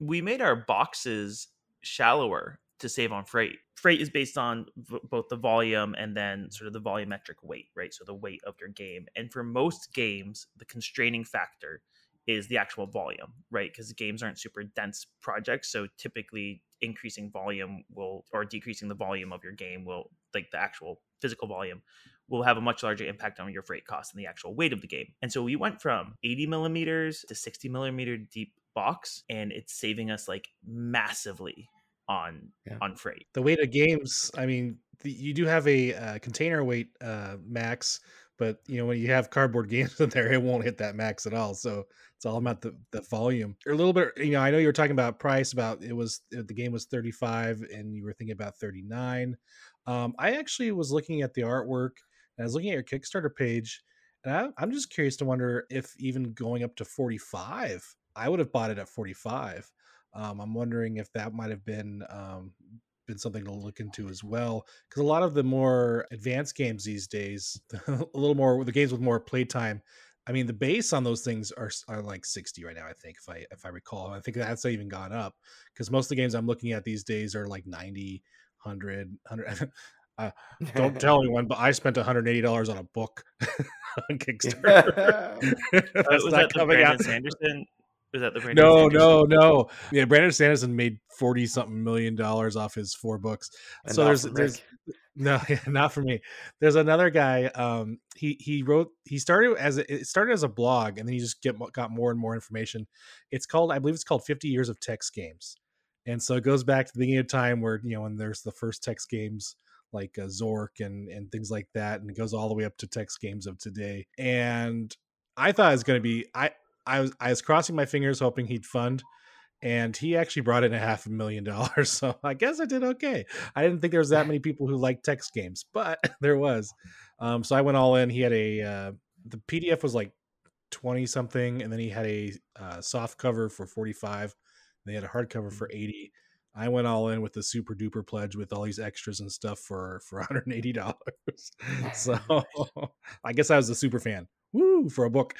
we made our boxes shallower to save on freight. Freight is based on v- both the volume and then sort of the volumetric weight, right? So the weight of your game. And for most games, the constraining factor is the actual volume, right? Because games aren't super dense projects. So typically increasing volume will or decreasing the volume of your game will like the actual physical volume will have a much larger impact on your freight cost than the actual weight of the game. And so we went from 80 millimeters to 60 millimeter deep box, and it's saving us like massively on yeah. on freight. The weight of games, I mean, the, you do have a uh, container weight uh, max, but you know when you have cardboard *laughs* games in there, it won't hit that max at all. So it's all about the the volume. Or a little bit, you know, I know you were talking about price. About it was uh, the game was thirty five, and you were thinking about thirty nine. Um, I actually was looking at the artwork, and I was looking at your Kickstarter page, and I, I'm just curious to wonder if even going up to forty five, I would have bought it at forty five. Um, I'm wondering if that might have been um, been something to look into as well because a lot of the more advanced games these days *laughs* a little more the games with more playtime i mean the base on those things are, are like 60 right now i think if i if i recall i think that's even gone up because most of the games i'm looking at these days are like 90 100 100 *laughs* uh, don't *laughs* tell anyone but i spent 180 dollars on a book on kickstarter. Uh, was that the Brandon out. sanderson was that the Brandon no, Sanderson? no, no. Yeah, Brandon Sanderson made forty something million dollars off his four books. And so there's there's no, *laughs* not for me. There's another guy. Um, he he wrote. He started as a, it started as a blog, and then he just get got more and more information. It's called, I believe, it's called Fifty Years of Text Games, and so it goes back to the beginning of time where you know when there's the first text games like uh, Zork and and things like that, and it goes all the way up to text games of today. And I thought it was going to be I I was I was crossing my fingers hoping he'd fund, and he actually brought in a half a million dollars. *laughs* So I guess I did okay. I didn't think there was that many *laughs* people who liked text games, but *laughs* there was. Um, so I went all in. He had a uh, the PDF was like twenty something, and then he had a uh, soft cover for forty five. They had a hardcover for mm. eighty. I went all in with the super duper pledge with all these extras and stuff for for $180. so I guess I was a super fan woo for a book.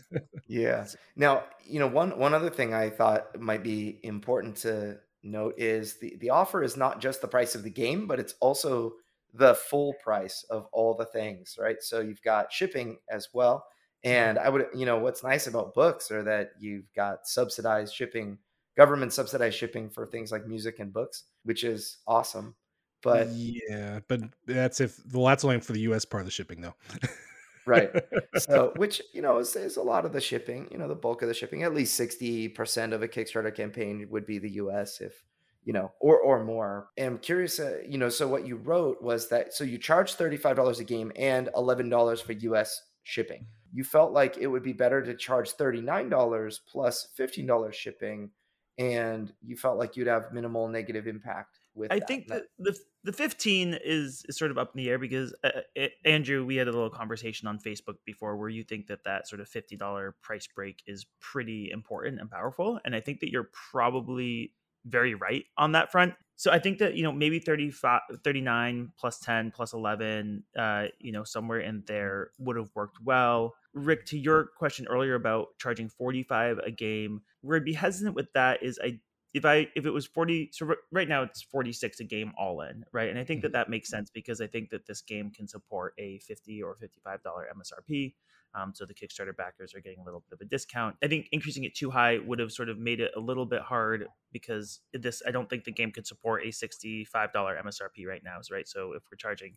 *laughs* yeah. Now, you know, one one other thing I thought might be important to note is the the offer is not just the price of the game, but it's also the full price of all the things, right? So you've got shipping as well. Mm-hmm. And I would, you know, what's nice about books are that you've got subsidized shipping, government subsidized shipping for things like music and books, which is awesome. But yeah, but that's if well, that's only for the US part of the shipping though. *laughs* right *laughs* so which you know is, is, a lot of the shipping you know the bulk of the shipping at least 60% of a kickstarter campaign would be the us if you know or or more and i'm curious uh, you know so what you wrote was that so you charge $35 a game and $11 for us shipping you felt like it would be better to charge $39 plus $15 shipping and you felt like you'd have minimal negative impact with I that. think that the the 15 is, is sort of up in the air because uh, it, Andrew, we had a little conversation on Facebook before where you think that that sort of $50 price break is pretty important and powerful. And I think that you're probably very right on that front. So I think that, you know, maybe 35, 39 plus 10 plus 11, uh, you know, somewhere in there would have worked well. Rick, to your question earlier about charging 45 a game, where I'd be hesitant with that is I if I if it was 40 so r- right now it's 46 a game all in right and I think that mm-hmm. that makes sense because I think that this game can support a 50 or 55 dollar MSRP um, so the Kickstarter backers are getting a little bit of a discount. I think increasing it too high would have sort of made it a little bit hard because this I don't think the game could support a $65 MSRP right now, right? So if we're charging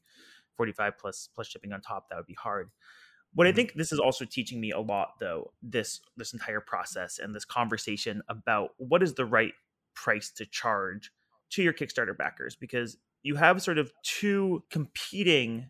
45 plus plus shipping on top, that would be hard. What I mm-hmm. think this is also teaching me a lot though, this this entire process and this conversation about what is the right price to charge to your Kickstarter backers because you have sort of two competing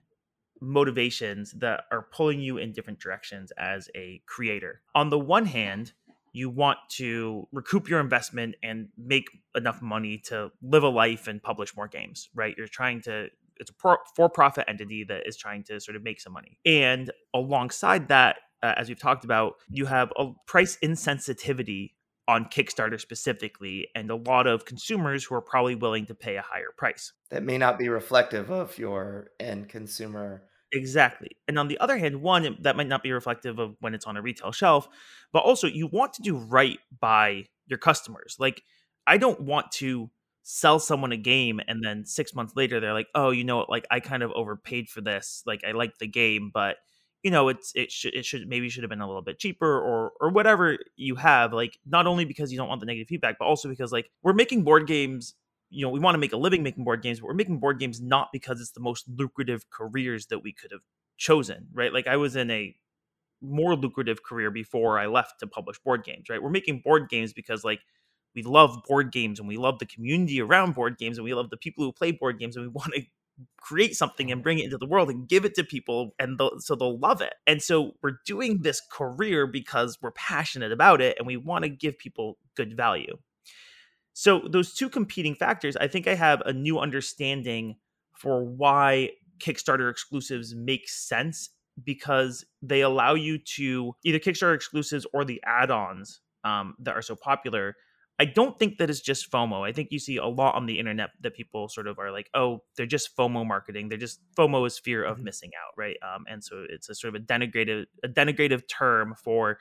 motivations that are pulling you in different directions as a creator. On the one hand, you want to recoup your investment and make enough money to live a life and publish more games, right? You're trying to it's a for-profit entity that is trying to sort of make some money. And alongside that, uh, as we've talked about, you have a price insensitivity on Kickstarter specifically, and a lot of consumers who are probably willing to pay a higher price. That may not be reflective of your end consumer. Exactly. And on the other hand, one, that might not be reflective of when it's on a retail shelf, but also you want to do right by your customers. Like, I don't want to sell someone a game and then six months later they're like, oh, you know what? Like, I kind of overpaid for this. Like, I like the game, but you know it's it should it should maybe should have been a little bit cheaper or or whatever you have like not only because you don't want the negative feedback but also because like we're making board games you know we want to make a living making board games but we're making board games not because it's the most lucrative careers that we could have chosen right? Like i was in a more lucrative career before i left to publish board games right? We're making board games because like we love board games and we love the community around board games and we love the people who play board games and we *laughs* want to create something and bring it into the world and give it to people and they'll, so they'll love it. And so we're doing this career because we're passionate about it and we want to give people good value. So those two competing factors i think i have a new understanding for why kickstarter exclusives make sense because they allow you to either kickstarter exclusives or the add-ons um, that are so popular I don't think that it's just FOMO. I think you see a lot on the internet that people sort of are like, oh, they're just FOMO marketing. They're just FOMO is fear of mm-hmm. missing out, right? Um, and so it's a sort of a denigrative, a denigrative term for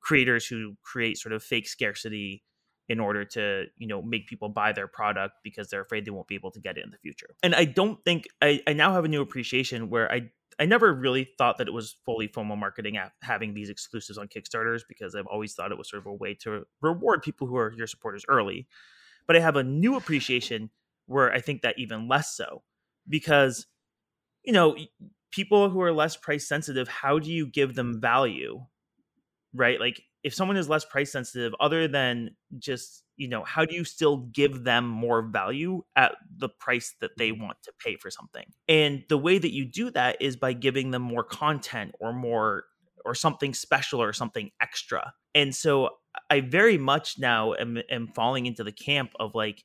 creators who create sort of fake scarcity in order to you know make people buy their product because they're afraid they won't be able to get it in the future and i don't think i, I now have a new appreciation where i I never really thought that it was fully FOMO marketing at having these exclusives on Kickstarters because I've always thought it was sort of a way to reward people who are your supporters early. But I have a new appreciation where I think that even less so because, you know, people who are less price sensitive, how do you give them value? Right? Like if someone is less price sensitive, other than just you know how do you still give them more value at the price that they mm-hmm. want to pay for something and the way that you do that is by giving them more content or more or something special or something extra and so i very much now am, am falling into the camp of like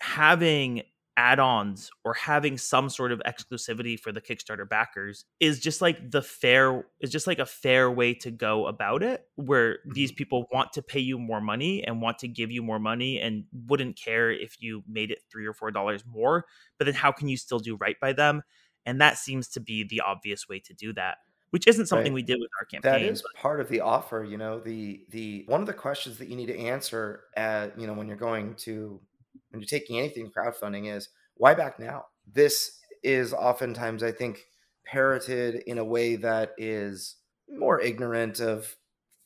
having add-ons or having some sort of exclusivity for the Kickstarter backers is just like the fair is just like a fair way to go about it where these mm-hmm. people want to pay you more money and want to give you more money and wouldn't care if you made it 3 or 4 dollars more but then how can you still do right by them and that seems to be the obvious way to do that which isn't something right. we did with our campaign. That is but. part of the offer, you know, the the one of the questions that you need to answer at, you know, when you're going to when you're taking anything crowdfunding is why back now? This is oftentimes, I think, parroted in a way that is more ignorant of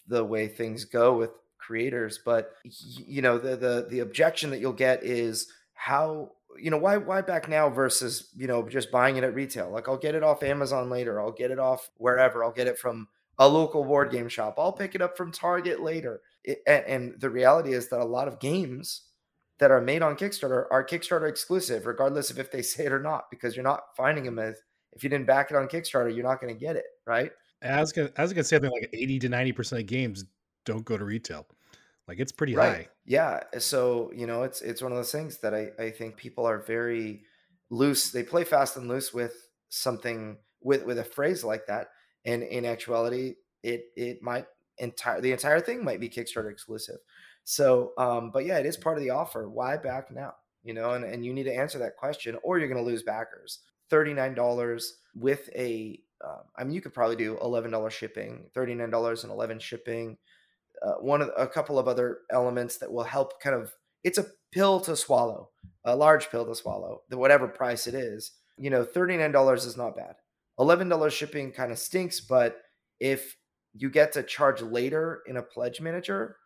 the way things go with creators. But you know, the the the objection that you'll get is how you know why why back now versus you know just buying it at retail. Like I'll get it off Amazon later. I'll get it off wherever. I'll get it from a local board game shop. I'll pick it up from Target later. It, and, and the reality is that a lot of games that are made on Kickstarter are Kickstarter exclusive, regardless of if they *laughs* say it or not, because you're not finding them as if you didn't back it on Kickstarter, you're not going to get it, right? As I was gonna say, I think like eighty to ninety percent of games don't go to retail. Like it's pretty right. high. Yeah. Eh, so you know, it's it's one of those things that I I think people are very loose. They play fast and loose with something with with a phrase like that, and in actuality, it it might entire the entire thing might be Kickstarter exclusive. So, um, but yeah, it is part of the offer. Why back now? You know, and, and you need to answer that question, or you're going to lose backers. $39 with a, uh, I mean, you could probably do $11 shipping, $39 and 11 shipping. Uh, one of a couple of other elements that will help kind of, it's a pill to swallow, a large pill to swallow, the whatever price it is. You know, $39 is not bad. $11 shipping kind of stinks, but if you get to charge later in a pledge manager,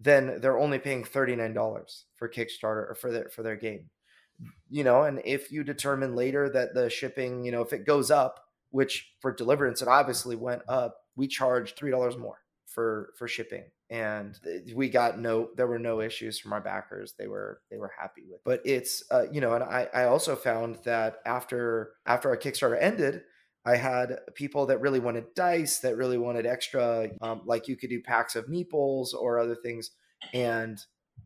then they're only paying $39 for Kickstarter or for their for their game. You know, and if you determine later that the shipping, you know, if it goes up, which for deliverance it obviously went up, we charge $3 more for for shipping and we got no there were no issues from our backers they were they were happy with but it's uh, you know and i i also found that after after our kickstarter ended I had people that really wanted dice, that really wanted extra, um, like you could do packs of meeples or other things. And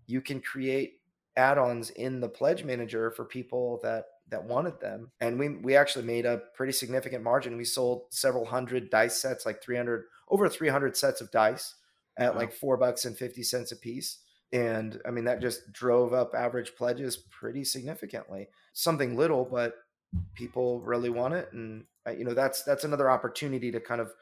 you can create add-ons in the pledge manager for people that that wanted them and we we actually made a pretty significant margin we sold several hundred dice sets like 300 over 300 sets of dice at wow. like four bucks and 50 cents a piece and i mean that just drove up average pledges pretty significantly something little but people really want it and you know that's that's another opportunity to kind of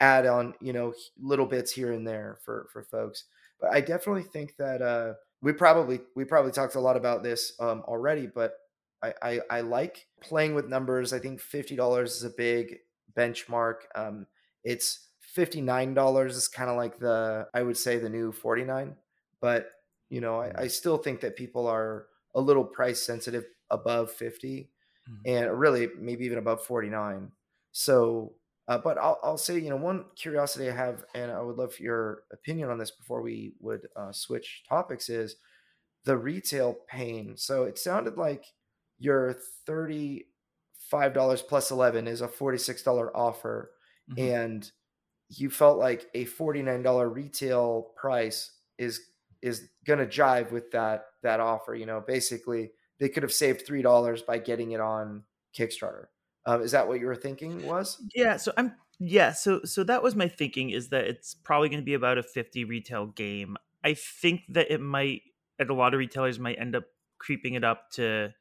add on you know little bits here and there for for folks. But i definitely think that uh we probably we probably talked a lot about this um already but i i, I like playing with numbers. I think $50 is a big benchmark. Um It's $59 is kind of like the I would say the new 49, but you know, I, I still think that people are a little price sensitive above 50 mm-hmm. and really maybe even above 49. So uh, but I'll, I'll say, you know, one curiosity I have, and I would love your opinion on this before we would uh, switch topics, is the retail pain. So it sounded like your $35 plus 11 is a $46 offer. Mm-hmm. And you felt like a $49 retail price is is going to jive with that that offer you know basically they could have saved three dollars by getting it on kickstarter um, is that what you were thinking was? Yeah. So I'm yeah. So so that was my thinking is that it's probably going to be about a 50 retail game. I think that it might, at a lot of retailers, might end up creeping it up to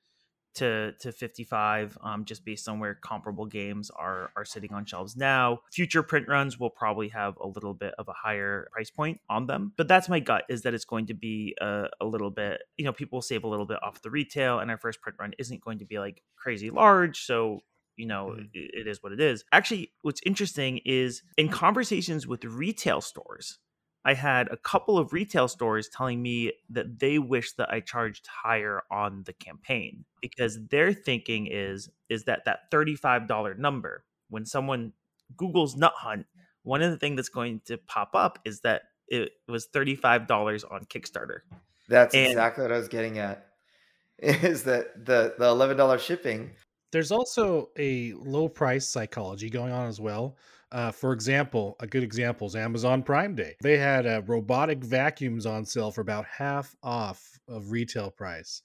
to to 55 um, just based on where comparable games are are sitting on shelves now future print runs will probably have a little bit of a higher price point on them but that's my gut is that it's going to be a, a little bit you know people save a little bit off the retail and our first print run isn't going to be like crazy large so you know mm-hmm. it, it is what it is actually what's interesting is in conversations with retail stores I had a couple of retail stores telling me that they wish that I charged higher on the campaign because their thinking is is that that $35 number when someone googles nut hunt one of the things that's going to pop up is that it was $35 on Kickstarter. That's and, exactly what I was getting at. *laughs* Is that the the $11 shipping there's also a low price psychology going on as well. Uh, for example, a good example is Amazon Prime Day. They had uh, robotic vacuums on sale for about half off of retail price.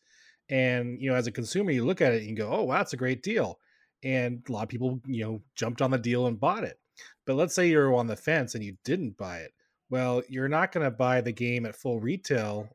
And, you know, as a consumer, you look at it and you go, oh, wow, that's a great deal. And a lot of people, you know, jumped on the deal and bought it. But let's say you're on the fence and you didn't buy it. Well, you're not going to buy the game at full retail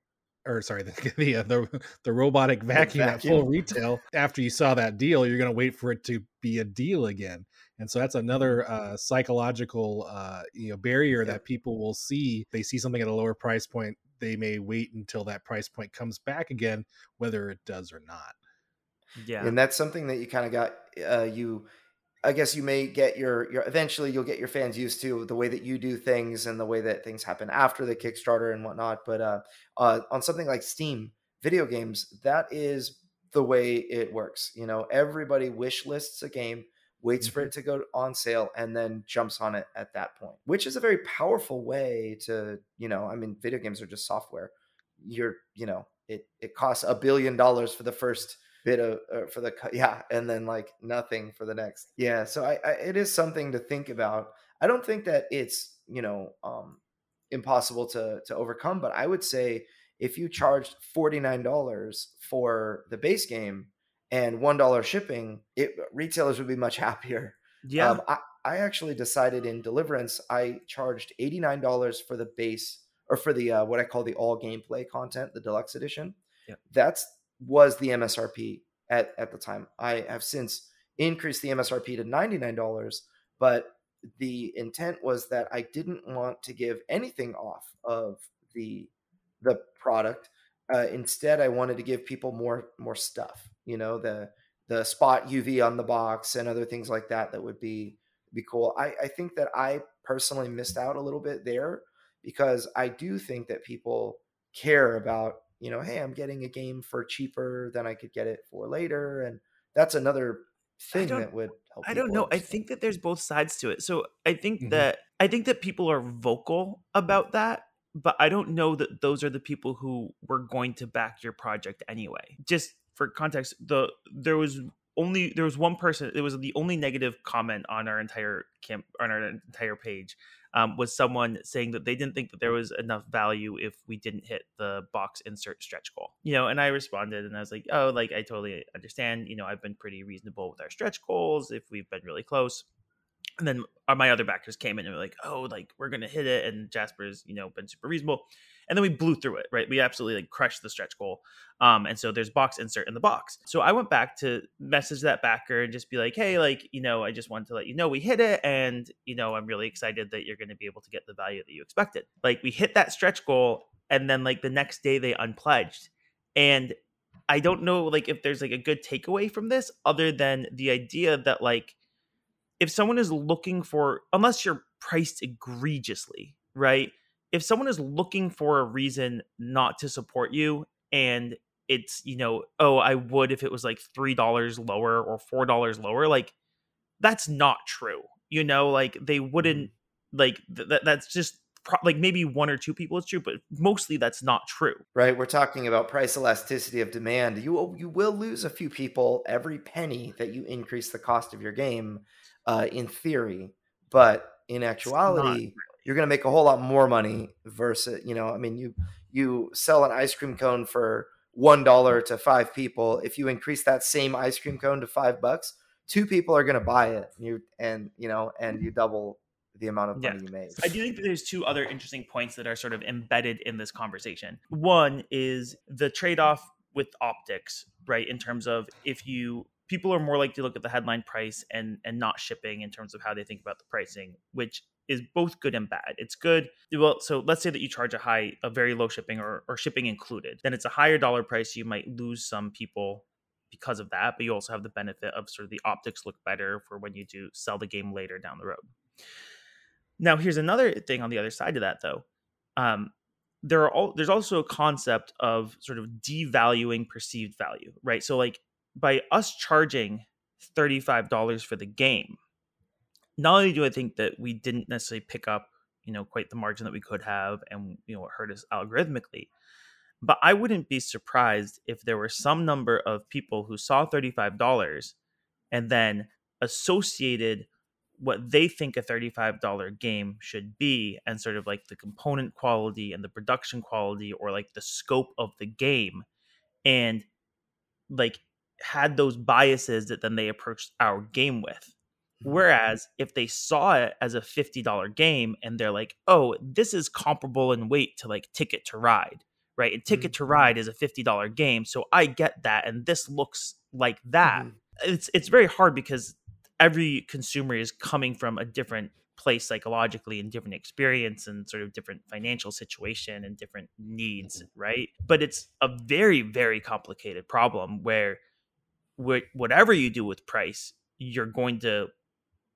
or sorry, *laughs* the the uh, the, the robotic vacuum, vacuum, at full retail. After you saw that deal, you're going to wait for it to be a deal again, and so that's another mm-hmm. uh, psychological uh, you know barrier that people will see. They see something at a lower price point, they may wait until that price point comes back again, whether it does or not. Yeah, and that's something that you kind of got uh, you I guess you may get your your eventually you'll get your fans used to the way that you do things and the way that things happen after the Kickstarter and whatnot. But uh, uh, on something like Steam video games, that is the way it works. You know, everybody wish lists a game, waits mm-hmm. for it to go on sale, and then jumps on it at that point, which is a very powerful way to you know. I mean, video games are just software. You're you know it it costs a billion dollars for the first bit of uh, for the yeah and then like nothing for the next yeah so I, I, it is something to think about. I don't think that it's you know um impossible to to overcome but i would say if you charged $49 for the base game and $1 shipping it retailers would be much *laughs* happier. Yeah. Um, I, I actually decided in deliverance i charged $89 for the base or for the uh, what i call the all gameplay content the deluxe edition. Yeah. that's was the MSRP at, at the time. I have since increased the MSRP to $99, but the intent was that I didn't want to give anything off of the the product. Uh, instead, I wanted to give people more more stuff. You know, the the spot UV on the box and other things like that that would be be cool. I, I think that I personally missed out a little bit there because I do think that people care about you know, hey, I'm getting a game for cheaper than I could get it for later, and that's another thing that would help. I don't know. I think that there's both sides to it. So I think mm-hmm. that I think that people are vocal about that, but I don't know that those are the people who were going to back your project anyway. Just for context, the there was only there was one person. It was the only negative comment on our entire camp on our entire page um, was someone saying that they didn't think that there was enough value if we didn't hit the box insert stretch goal. You know, and I responded and I was like, oh, like I totally understand. You know, I've been pretty reasonable with our stretch goals if we've been really close. And then my other backers came in and were like, oh, like we're gonna hit it. And Jasper's, you know, been super reasonable and then we blew through it right? We absolutely like crushed the stretch goal. Um, and so there's box insert in the box. So i went back to message that backer and just be like hey like you know i just wanted to let you know we hit it and you know i'm really excited that you're going to be able to get the value that you expected. Like we hit that stretch goal and then like the next day they unpledged. And i don't know like if there's like a good takeaway from this other than the idea that like if someone is looking for unless you're priced egregiously, right? If someone is looking for a reason not to support you and it's, you know, oh, I would if it was like $3 lower or $4 lower, like that's not true. You know, like they wouldn't mm-hmm. like th- that's just pro- like maybe one or two people it's true, but mostly that's not true. Right. We're talking about price elasticity of demand. You will, you will lose a few people every penny that you increase the cost of your game, uh, in theory, but in actuality. You're going to make a whole lot more money versus you know. I mean, you you sell an ice cream cone for one dollar to five people. If you increase that same ice cream cone to five bucks, two people are going to buy it. And you and you know, and you double the amount of money yeah. you make. I do think that there's two other interesting points that are sort of embedded in this conversation. One is the trade-off with optics, right? In terms of if you people are more likely to look at the headline price and and not shipping in terms of how they think about the pricing, which is both good and bad. It's good. Well, so let's say that you charge a high, a very low shipping or, or shipping included. Then it's a higher dollar price. You might lose some people because of that, but you also have the benefit of sort of the optics look better for when you do sell the game later down the road. Now, here's another thing on the other side of that, though. Um, there are all, there's also a concept of sort of devaluing perceived value, right? So, like by us charging $35 for the game, not only do I think that we didn't necessarily pick up, you know, quite the margin that we could have, and you know, it hurt us algorithmically, but I wouldn't be surprised if there were some number of people who saw $35 and then associated what they think a $35 game should be and sort of like the component quality and the production quality or like the scope of the game and like had those biases that then they approached our game with. Whereas if they saw it as a $50 game and they're like oh this is comparable in weight to like ticket to ride right and ticket mm-hmm. to ride is a $50 game so i get that and this looks like that mm-hmm. it's it's very hard because every consumer is coming from a different place psychologically and different experience and sort of different financial situation and different needs mm-hmm. right but it's a very very complicated problem where whatever you do with price you're going to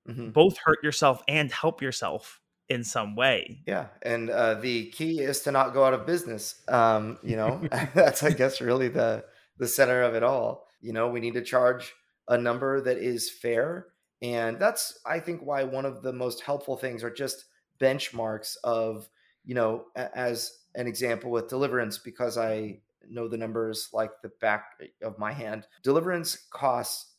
mm-hmm. both hurt yourself and help yourself in some way yeah and uh, the key is to not go out of business um, you know *laughs* *laughs* that's i guess really the the center of it all you know we need to charge a number that is fair and that's, I think, why one of the most helpful things are just benchmarks of, you know, as an example with Deliverance, because I know the numbers like the back of my hand. Deliverance costs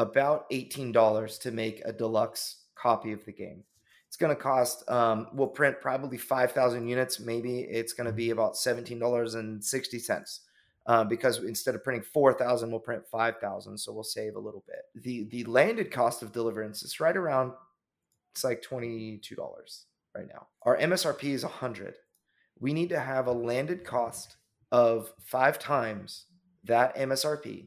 about $18 to make a deluxe copy of the game. It's going to cost, um, we'll print probably 5,000 units. Maybe it's going to be about $17.60 uh, because instead of printing 4,000, we'll print 5,000. So we'll save a little bit. The the landed cost of deliverance is right around, it's like $22 right now. Our MSRP is 100. We need to have a landed cost of five times that MSRP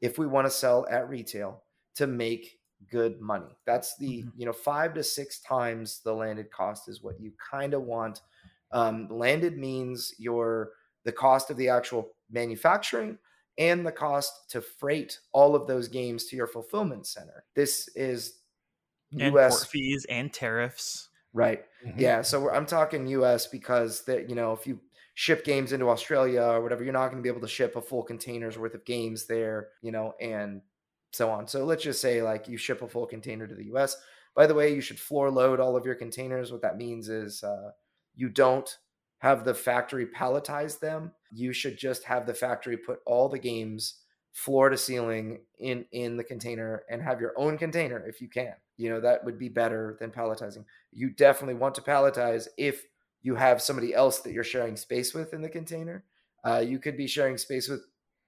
if we want to sell at retail to make good money. That's the, mm-hmm. you know, five to six times the landed cost is what you kind of want. Um, landed means your the cost of the actual manufacturing and the cost to freight all of those games to your fulfillment center. This is and US fees and tariffs. Right. Mm-hmm. Yeah. So I'm talking US because that, you know, if you ship games into Australia or whatever, you're not going to be able to ship a full container's worth of games there, you know, and so on. So let's just say like you ship a full container to the US. By the way, you should floor load all of your containers. What that means is uh, you don't have the factory palletize them. You should just have the factory put all the games floor to ceiling in in the container and have your own container if you can. You know, that would be better than palletizing. You definitely want to palletize if you have somebody else that you're sharing space with in the container. Uh, you could be sharing space with,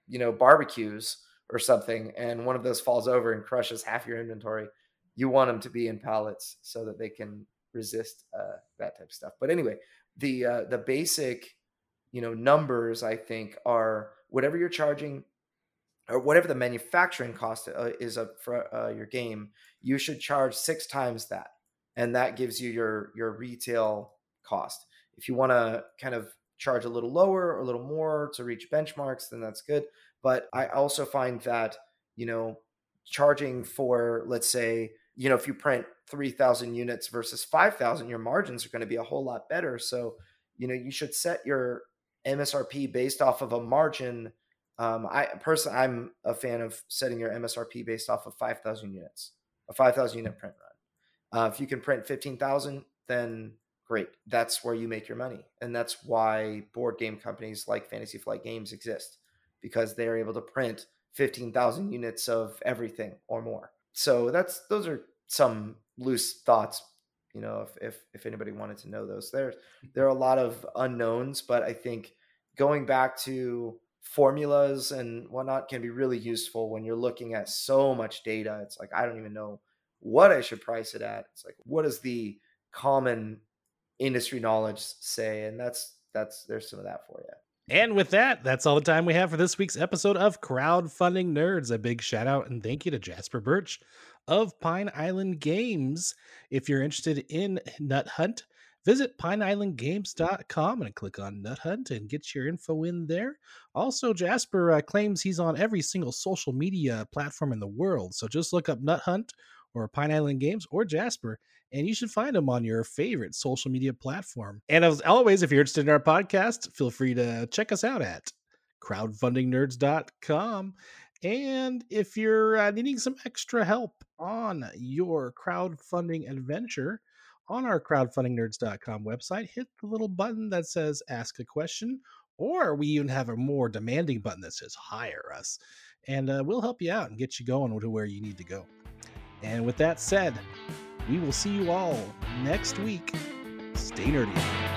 you know, barbecues or something, and one of those falls over and crushes half your inventory. You want them to be in pallets so that they can resist uh, that type of stuff. But anyway, the uh, the basic you know numbers i think are whatever you're charging or whatever the manufacturing cost uh, is of, for uh, your game you should charge six times that and that gives you your your retail cost if you want to kind of charge a little lower or a little more to reach benchmarks then that's good but i also find that you know charging for let's say you know, if you print 3,000 units versus 5,000, your margins are going to be a whole lot better. So, you know, you should set your MSRP based off of a margin. Um, I personally, I'm a fan of setting your MSRP based off of 5,000 units, a 5,000 unit print run. Uh, if you can print 15,000, then great. That's where you make your money. And that's why board game companies like Fantasy Flight Games exist because they're able to print 15,000 units of everything or more. So that's those are some loose thoughts, you know, if if if anybody wanted to know those. There there are a lot of unknowns, but I think going back to formulas and whatnot can be really useful when you're looking at so much data. It's like I don't even know what I should price it at. It's like what does the common industry knowledge say? And that's that's there's some of that for you. And with that, that's all the time we have for this week's episode of Crowdfunding Nerds. A big shout out and thank you to Jasper Birch of Pine Island Games. If you're interested in Nut Hunt, visit pineislandgames.com and click on Nut Hunt and get your info in there. Also, Jasper uh, claims he's on every single social media platform in the world. So just look up Nut Hunt or Pine Island Games or Jasper and you should find them on your favorite social media platform. And as always, if you're interested in our podcast, feel free to check us out at crowdfundingnerds.com. And if you're uh, needing some extra help on your crowdfunding adventure, on our crowdfundingnerds.com website, hit the little button that says ask a question, or we even have a more demanding button that says hire us. And uh, we'll help you out and get you going to where you need to go. And with that said, we will see you all next week. Stay nerdy.